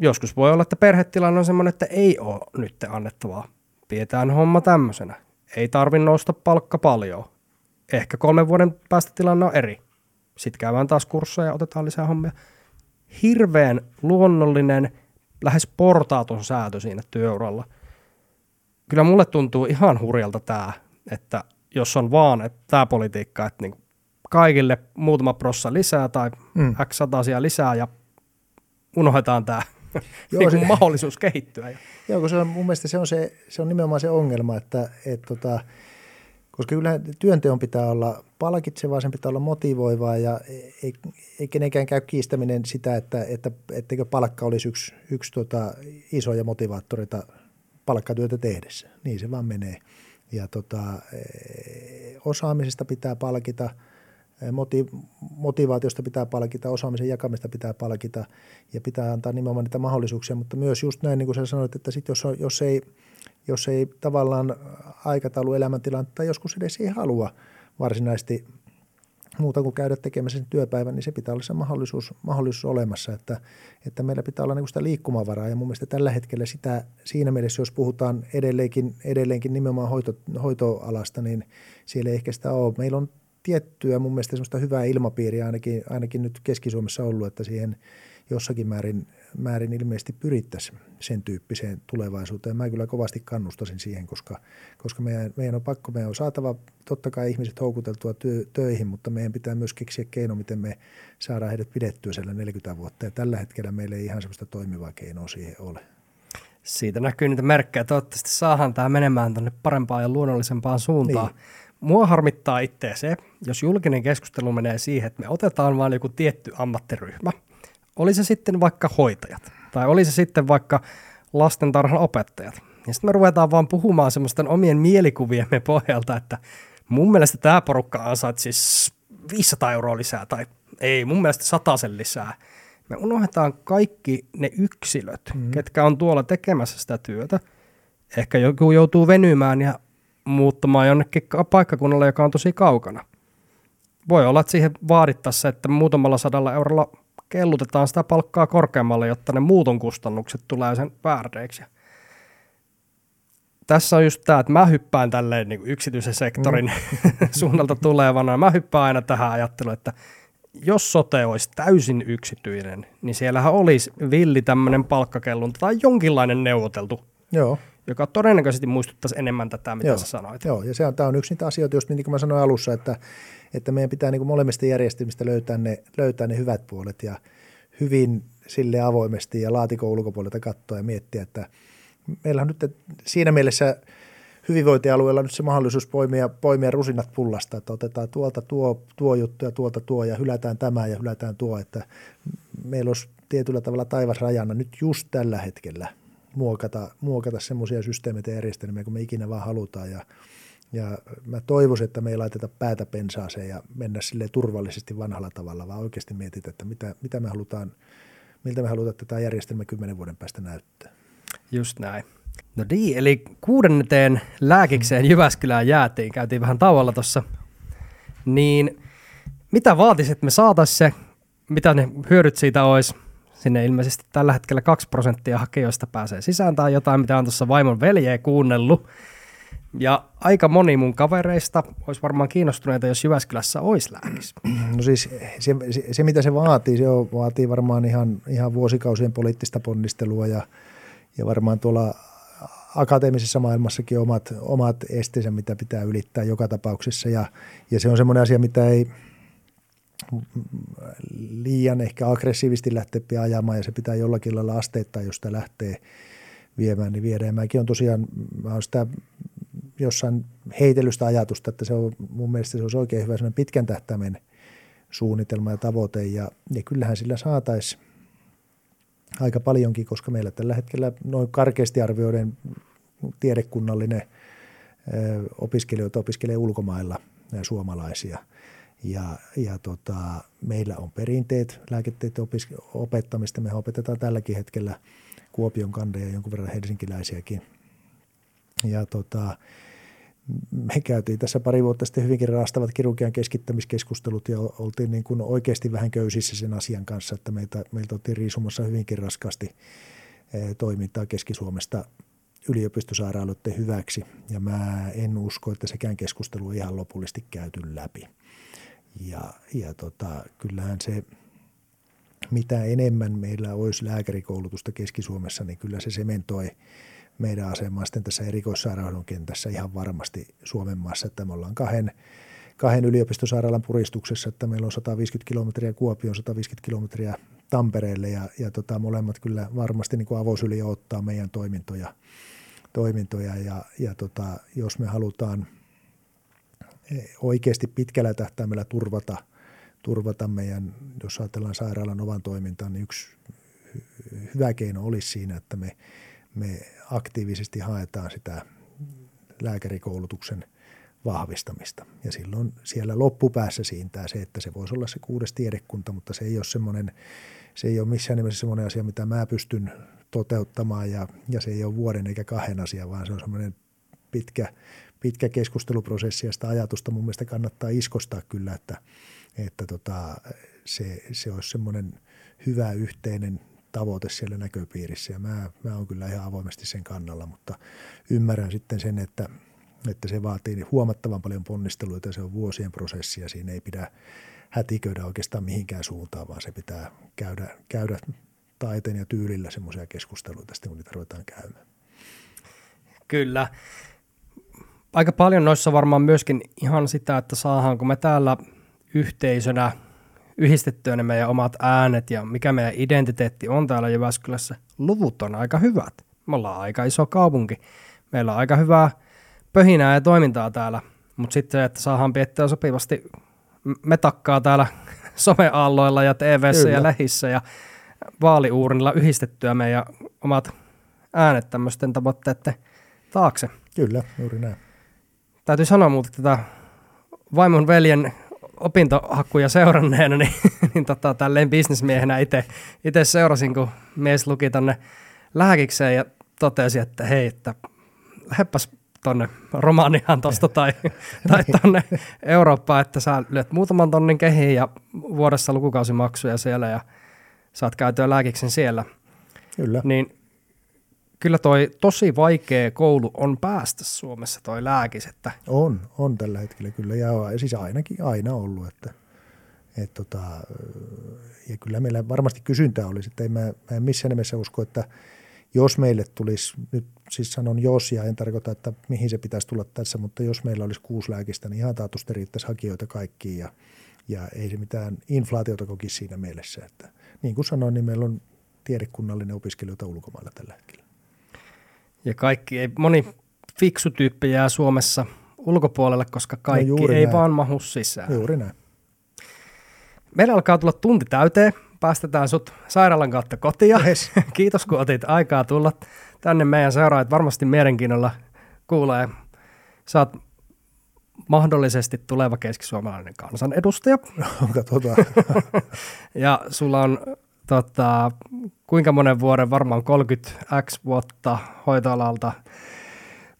[SPEAKER 1] joskus voi olla, että perhetilanne on semmoinen, että ei ole nyt annettavaa. Pidetään homma tämmöisenä. Ei tarvi nousta palkka paljon. Ehkä kolmen vuoden päästä tilanne on eri. Sitten käydään taas kursseja ja otetaan lisää hommia. Hirveän luonnollinen, lähes portaaton säätö siinä työuralla. Kyllä mulle tuntuu ihan hurjalta tämä, että jos on vaan että tämä politiikka, että niin kaikille muutama prossa lisää tai mm. x satasia lisää ja unohdetaan tämä Joo, niin se, mahdollisuus kehittyä.
[SPEAKER 2] Joo, kun se on, mun mielestä se on, se, se on nimenomaan se ongelma, että et, tota, koska kyllä työnteon pitää olla palkitsevaa, sen pitää olla motivoivaa ja ei, ei kenenkään käy kiistäminen sitä, että, että etteikö palkka olisi yksi, yksi tota, isoja motivaattoreita palkkatyötä tehdessä. Niin se vaan menee. Ja tota, osaamisesta pitää palkita, motivaatiosta pitää palkita, osaamisen jakamista pitää palkita ja pitää antaa nimenomaan niitä mahdollisuuksia, mutta myös just näin, niin kuin sä sanoit, että sit jos, jos, ei, jos ei tavallaan aikataulu elämäntilannetta tai joskus edes ei halua varsinaisesti muuta kuin käydä tekemässä sen työpäivän, niin se pitää olla se mahdollisuus, mahdollisuus olemassa, että, että meillä pitää olla niin sitä liikkumavaraa ja mun mielestä tällä hetkellä sitä siinä mielessä, jos puhutaan edelleenkin, edelleenkin nimenomaan hoito, hoitoalasta, niin siellä ei ehkä sitä ole. Meillä on tiettyä mun mielestä semmoista hyvää ilmapiiriä ainakin, ainakin nyt Keski-Suomessa ollut, että siihen jossakin määrin, määrin ilmeisesti pyrittäisiin sen tyyppiseen tulevaisuuteen. Mä kyllä kovasti kannustasin siihen, koska, koska meidän, meidän on pakko, meidän on saatava totta kai ihmiset houkuteltua työ, töihin, mutta meidän pitää myös keksiä keino, miten me saadaan heidät pidettyä siellä 40 vuotta. Ja tällä hetkellä meillä ei ihan sellaista toimivaa keinoa siihen ole.
[SPEAKER 1] Siitä näkyy niitä merkkejä. Toivottavasti saadaan tämä menemään tänne parempaan ja luonnollisempaan suuntaan. Niin. Mua harmittaa itse se, jos julkinen keskustelu menee siihen, että me otetaan vain joku tietty ammattiryhmä. Oli se sitten vaikka hoitajat tai oli se sitten vaikka lastentarhan opettajat. Ja sitten me ruvetaan vaan puhumaan semmoisten omien mielikuviemme pohjalta, että mun mielestä tämä porukka ansaitsi siis 500 euroa lisää tai ei, mun mielestä sen lisää. Me unohdetaan kaikki ne yksilöt, mm. ketkä on tuolla tekemässä sitä työtä. Ehkä joku joutuu venymään ja muuttamaan jonnekin paikkakunnalle, joka on tosi kaukana. Voi olla, että siihen vaadittaisiin, että muutamalla sadalla eurolla kellutetaan sitä palkkaa korkeammalle, jotta ne muuton kustannukset tulee sen väärdeiksi. Tässä on just tämä, että mä hyppään tälleen niin yksityisen sektorin mm. [laughs] suunnalta tulevana. Mä hyppään aina tähän ajatteluun, että jos sote olisi täysin yksityinen, niin siellähän olisi villi tämmöinen palkkakellunta tai jonkinlainen neuvoteltu Joo joka todennäköisesti muistuttaisi enemmän tätä, mitä
[SPEAKER 2] Joo.
[SPEAKER 1] sä sanoit.
[SPEAKER 2] Joo, ja se on, tämä on yksi niitä asioita, just niin kuin mä sanoin alussa, että, että meidän pitää niin kuin molemmista järjestelmistä löytää ne, löytää ne hyvät puolet ja hyvin sille avoimesti ja laatikon ulkopuolelta katsoa ja miettiä, että meillä on nyt siinä mielessä hyvinvointialueella nyt se mahdollisuus poimia, poimia rusinat pullasta, että otetaan tuolta tuo, tuo juttu ja tuolta tuo ja hylätään tämä ja hylätään tuo, että meillä olisi tietyllä tavalla taivas rajana nyt just tällä hetkellä – muokata, muokata semmoisia systeemeitä ja järjestelmiä, kun me ikinä vaan halutaan. Ja, ja mä toivoisin, että me ei laiteta päätä pensaaseen ja mennä sille turvallisesti vanhalla tavalla, vaan oikeasti mietitä, että mitä, mitä me halutaan, miltä me halutaan tätä järjestelmä kymmenen vuoden päästä näyttää.
[SPEAKER 1] Just näin. No niin, eli kuudenneteen lääkikseen Jyväskylään jäätiin, käytiin vähän tauolla tuossa. Niin mitä vaatisi, että me saataisiin se, mitä ne hyödyt siitä olisi, Sinne ilmeisesti tällä hetkellä 2 prosenttia hakijoista pääsee sisään tai jotain, mitä on tuossa vaimon veljeä kuunnellut. Ja aika moni mun kavereista olisi varmaan kiinnostuneita, jos Jyväskylässä olisi lääkis. [clears throat]
[SPEAKER 2] No siis se, se, se mitä se vaatii, se on, vaatii varmaan ihan, ihan vuosikausien poliittista ponnistelua ja, ja varmaan tuolla akateemisessa maailmassakin omat, omat esteensä, mitä pitää ylittää joka tapauksessa. Ja, ja se on semmoinen asia, mitä ei, liian ehkä aggressiivisesti lähteä ajamaan ja se pitää jollakin lailla asteittain, jos sitä lähtee viemään, niin viedään. Mäkin on tosiaan, mä olen sitä jossain heitelystä ajatusta, että se on mun mielestä se olisi oikein hyvä pitkän tähtäimen suunnitelma ja tavoite ja, ja kyllähän sillä saataisiin aika paljonkin, koska meillä tällä hetkellä noin karkeasti arvioiden tiedekunnallinen opiskelijoita opiskelee ulkomailla suomalaisia – ja, ja tota, meillä on perinteet lääketieteen opettamista. Me opetetaan tälläkin hetkellä Kuopion kandeja ja jonkun verran helsinkiläisiäkin. Ja tota, me käytiin tässä pari vuotta sitten hyvinkin raastavat kirurgian keskittämiskeskustelut ja oltiin niin kuin oikeasti vähän köysissä sen asian kanssa, että meiltä, meiltä oltiin riisumassa hyvinkin raskaasti eh, toimintaa Keski-Suomesta yliopistosairaaloiden hyväksi. Ja mä en usko, että sekään keskustelu on ihan lopullisesti käyty läpi. Ja, ja tota, kyllähän se, mitä enemmän meillä olisi lääkärikoulutusta Keski-Suomessa, niin kyllä se sementoi meidän asemaa sitten tässä erikoissairaanhoidon kentässä ihan varmasti Suomen maassa, että me ollaan kahden, kahden yliopistosairaalan puristuksessa, että meillä on 150 kilometriä Kuopioon, 150 kilometriä Tampereelle ja, ja tota, molemmat kyllä varmasti niin kuin avosyliä ottaa meidän toimintoja, toimintoja ja, ja tota, jos me halutaan – oikeasti pitkällä tähtäimellä turvata, turvata meidän, jos ajatellaan sairaalan ovan toimintaa, niin yksi hyvä keino olisi siinä, että me, me aktiivisesti haetaan sitä lääkärikoulutuksen vahvistamista. Ja silloin siellä loppupäässä siintää se, että se voisi olla se kuudes tiedekunta, mutta se ei ole semmoinen, se ei ole missään nimessä semmoinen asia, mitä mä pystyn toteuttamaan ja, ja se ei ole vuoden eikä kahden asia, vaan se on semmoinen pitkä, pitkä keskusteluprosessi ja sitä ajatusta mun mielestä kannattaa iskostaa kyllä, että, että tota, se, se olisi semmoinen hyvä yhteinen tavoite siellä näköpiirissä ja mä, mä oon kyllä ihan avoimesti sen kannalla, mutta ymmärrän sitten sen, että, että se vaatii huomattavan paljon ponnisteluita ja se on vuosien prosessi ja siinä ei pidä hätiköidä oikeastaan mihinkään suuntaan, vaan se pitää käydä, käydä taiteen ja tyylillä semmoisia keskusteluita sitten, kun niitä ruvetaan käymään.
[SPEAKER 1] Kyllä. Aika paljon noissa varmaan myöskin ihan sitä, että saadaanko me täällä yhteisönä yhdistettyä ne meidän omat äänet ja mikä meidän identiteetti on täällä Jyväskylässä. Luvut on aika hyvät. Me ollaan aika iso kaupunki. Meillä on aika hyvää pöhinää ja toimintaa täällä, mutta sitten että saadaan piettää sopivasti metakkaa täällä [laughs] someaalloilla ja tv ja lähissä ja vaaliuurnilla yhdistettyä meidän omat äänet tämmöisten tavoitteiden taakse.
[SPEAKER 2] Kyllä, juuri näin.
[SPEAKER 1] Täytyy sanoa muuten tätä vaimon veljen opintohakuja seuranneena, niin, [laughs] niin tota, tälleen bisnesmiehenä itse seurasin, kun mies luki tonne lääkikseen ja totesi, että hei, että lähdepäs tonne Romaniaan tosta tai, [laughs] tai tonne Eurooppaan, että sä lyöt muutaman tonnin kehiin ja vuodessa lukukausimaksuja siellä ja saat käytyä lääkiksen siellä.
[SPEAKER 2] Kyllä.
[SPEAKER 1] Niin kyllä toi tosi vaikea koulu on päästä Suomessa toi lääkis. Että
[SPEAKER 2] on, on tällä hetkellä kyllä ja siis ainakin aina ollut, että et tota, ja kyllä meillä varmasti kysyntää olisi, että ei mä, mä en missään nimessä usko, että jos meille tulisi, nyt siis sanon jos ja en tarkoita, että mihin se pitäisi tulla tässä, mutta jos meillä olisi kuusi lääkistä, niin ihan taatusti riittäisi hakijoita kaikkiin ja, ja ei se mitään inflaatiota kokisi siinä mielessä. Että, niin kuin sanoin, niin meillä on tiedekunnallinen opiskelijoita ulkomailla tällä hetkellä.
[SPEAKER 1] Ja kaikki, ei, moni fiksu tyyppi jää Suomessa ulkopuolelle, koska no kaikki no ei näin. vaan mahu sisään.
[SPEAKER 2] Juuri näin.
[SPEAKER 1] Meillä alkaa tulla tunti täyteen. Päästetään sut sairaalan kautta kotia. Yes. [laughs] Kiitos, kun otit aikaa tulla tänne meidän seuraajat. Varmasti mielenkiinnolla kuulee. Saat mahdollisesti tuleva keskisuomalainen kansanedustaja.
[SPEAKER 2] No, katsotaan. [laughs]
[SPEAKER 1] ja sulla on tota, kuinka monen vuoden, varmaan 30x vuotta hoitoalalta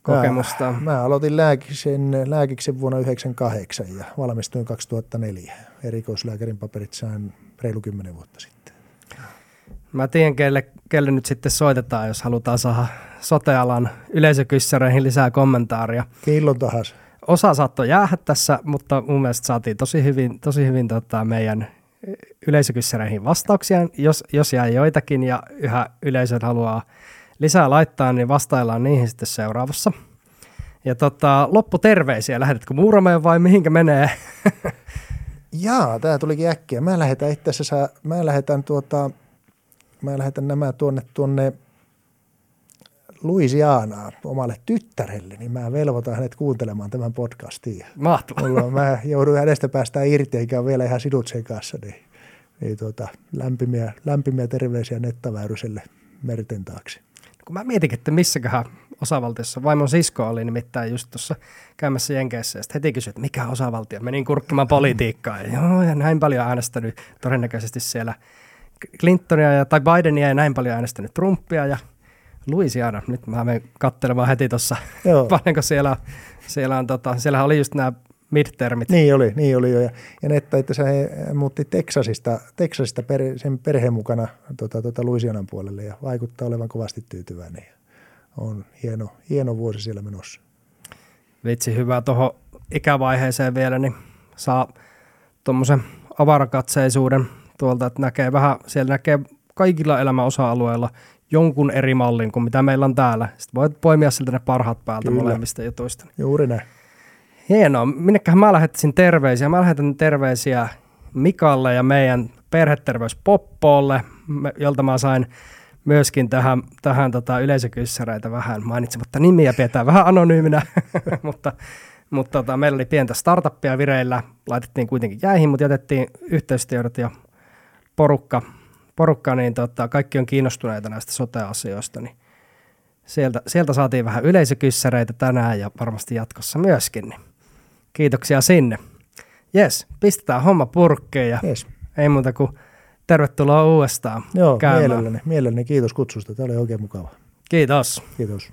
[SPEAKER 1] kokemusta?
[SPEAKER 2] Mä, mä aloitin lääkiksen, lääkiksen vuonna 1998 ja valmistuin 2004. Erikoislääkärin paperit sain reilu 10 vuotta sitten.
[SPEAKER 1] Mä tiedän, kelle, kelle nyt sitten soitetaan, jos halutaan saada sotealan yleisökyssäreihin lisää kommentaaria.
[SPEAKER 2] Milloin tahansa.
[SPEAKER 1] Osa saattoi jäädä tässä, mutta mun mielestä saatiin tosi hyvin, tosi hyvin tota meidän yleisökyssäreihin vastauksia. Jos, jos jää joitakin ja yhä yleisöt haluaa lisää laittaa, niin vastaillaan niihin sitten seuraavassa. Ja tota, lopputerveisiä, lähdetkö Muurameen vai mihinkä menee? [laughs]
[SPEAKER 2] Jaa, tämä tulikin äkkiä. Mä lähetän itse asiassa, mä lähetän tuota, mä lähetän nämä tuonne, tuonne Louisianaa omalle tyttärelle, niin mä velvoitan hänet kuuntelemaan tämän podcastin.
[SPEAKER 1] Mahtavaa.
[SPEAKER 2] Mulla, mä joudun hänestä päästään irti, eikä ole vielä ihan sidut sen kanssa, niin, niin tuota, lämpimiä, lämpimiä terveisiä Nettaväyryselle merten taakse.
[SPEAKER 1] Kun mä mietin, että missäköhän osavaltiossa, vaimon sisko oli nimittäin just tuossa käymässä Jenkeissä, ja heti kysyi, että mikä osavaltio, menin kurkkimaan [laughs] politiikkaa, ja joo, ja näin paljon äänestänyt todennäköisesti siellä Clintonia ja, tai Bidenia ja näin paljon äänestänyt Trumpia, ja Louisiana, nyt mä menen katselemaan heti tuossa, [laughs] paljonko siellä, siellä on, tota, siellä oli just nämä midtermit.
[SPEAKER 2] Niin oli, niin oli jo. Ja, ja Netta että se muutti Texasista, Texasista per, sen perheen mukana tota, tota Louisianan puolelle ja vaikuttaa olevan kovasti tyytyväinen. Ja on hieno, hieno vuosi siellä menossa.
[SPEAKER 1] Vitsi, hyvä tuohon ikävaiheeseen vielä, niin saa tuommoisen avarakatseisuuden tuolta, että näkee vähän, siellä näkee kaikilla elämän osa-alueilla jonkun eri mallin kuin mitä meillä on täällä. Sitten voit poimia siltä ne parhaat päältä Kyllä. molemmista jutuista.
[SPEAKER 2] Juuri näin.
[SPEAKER 1] Hienoa. Minnekähän mä lähettäisin terveisiä? Mä lähetän terveisiä Mikalle ja meidän perheterveys Poppoolle, jolta mä sain myöskin tähän, tähän tota yleisökyssäreitä vähän mainitsematta nimiä, pidetään vähän anonyyminä, [laughs] mutta, mutta tota, meillä oli pientä startuppia vireillä, laitettiin kuitenkin jäihin, mutta jätettiin yhteystiedot ja porukka porukka, niin tota, kaikki on kiinnostuneita näistä sote-asioista, niin Sieltä, sieltä saatiin vähän yleisökyssäreitä tänään ja varmasti jatkossa myöskin. Niin kiitoksia sinne. Jes, pistetään homma purkkeen ja
[SPEAKER 2] Yes.
[SPEAKER 1] ei muuta kuin tervetuloa uudestaan
[SPEAKER 2] Joo,
[SPEAKER 1] käymään.
[SPEAKER 2] mielelläni, mielelläni. Kiitos kutsusta. Tämä oli oikein mukava.
[SPEAKER 1] Kiitos.
[SPEAKER 2] Kiitos.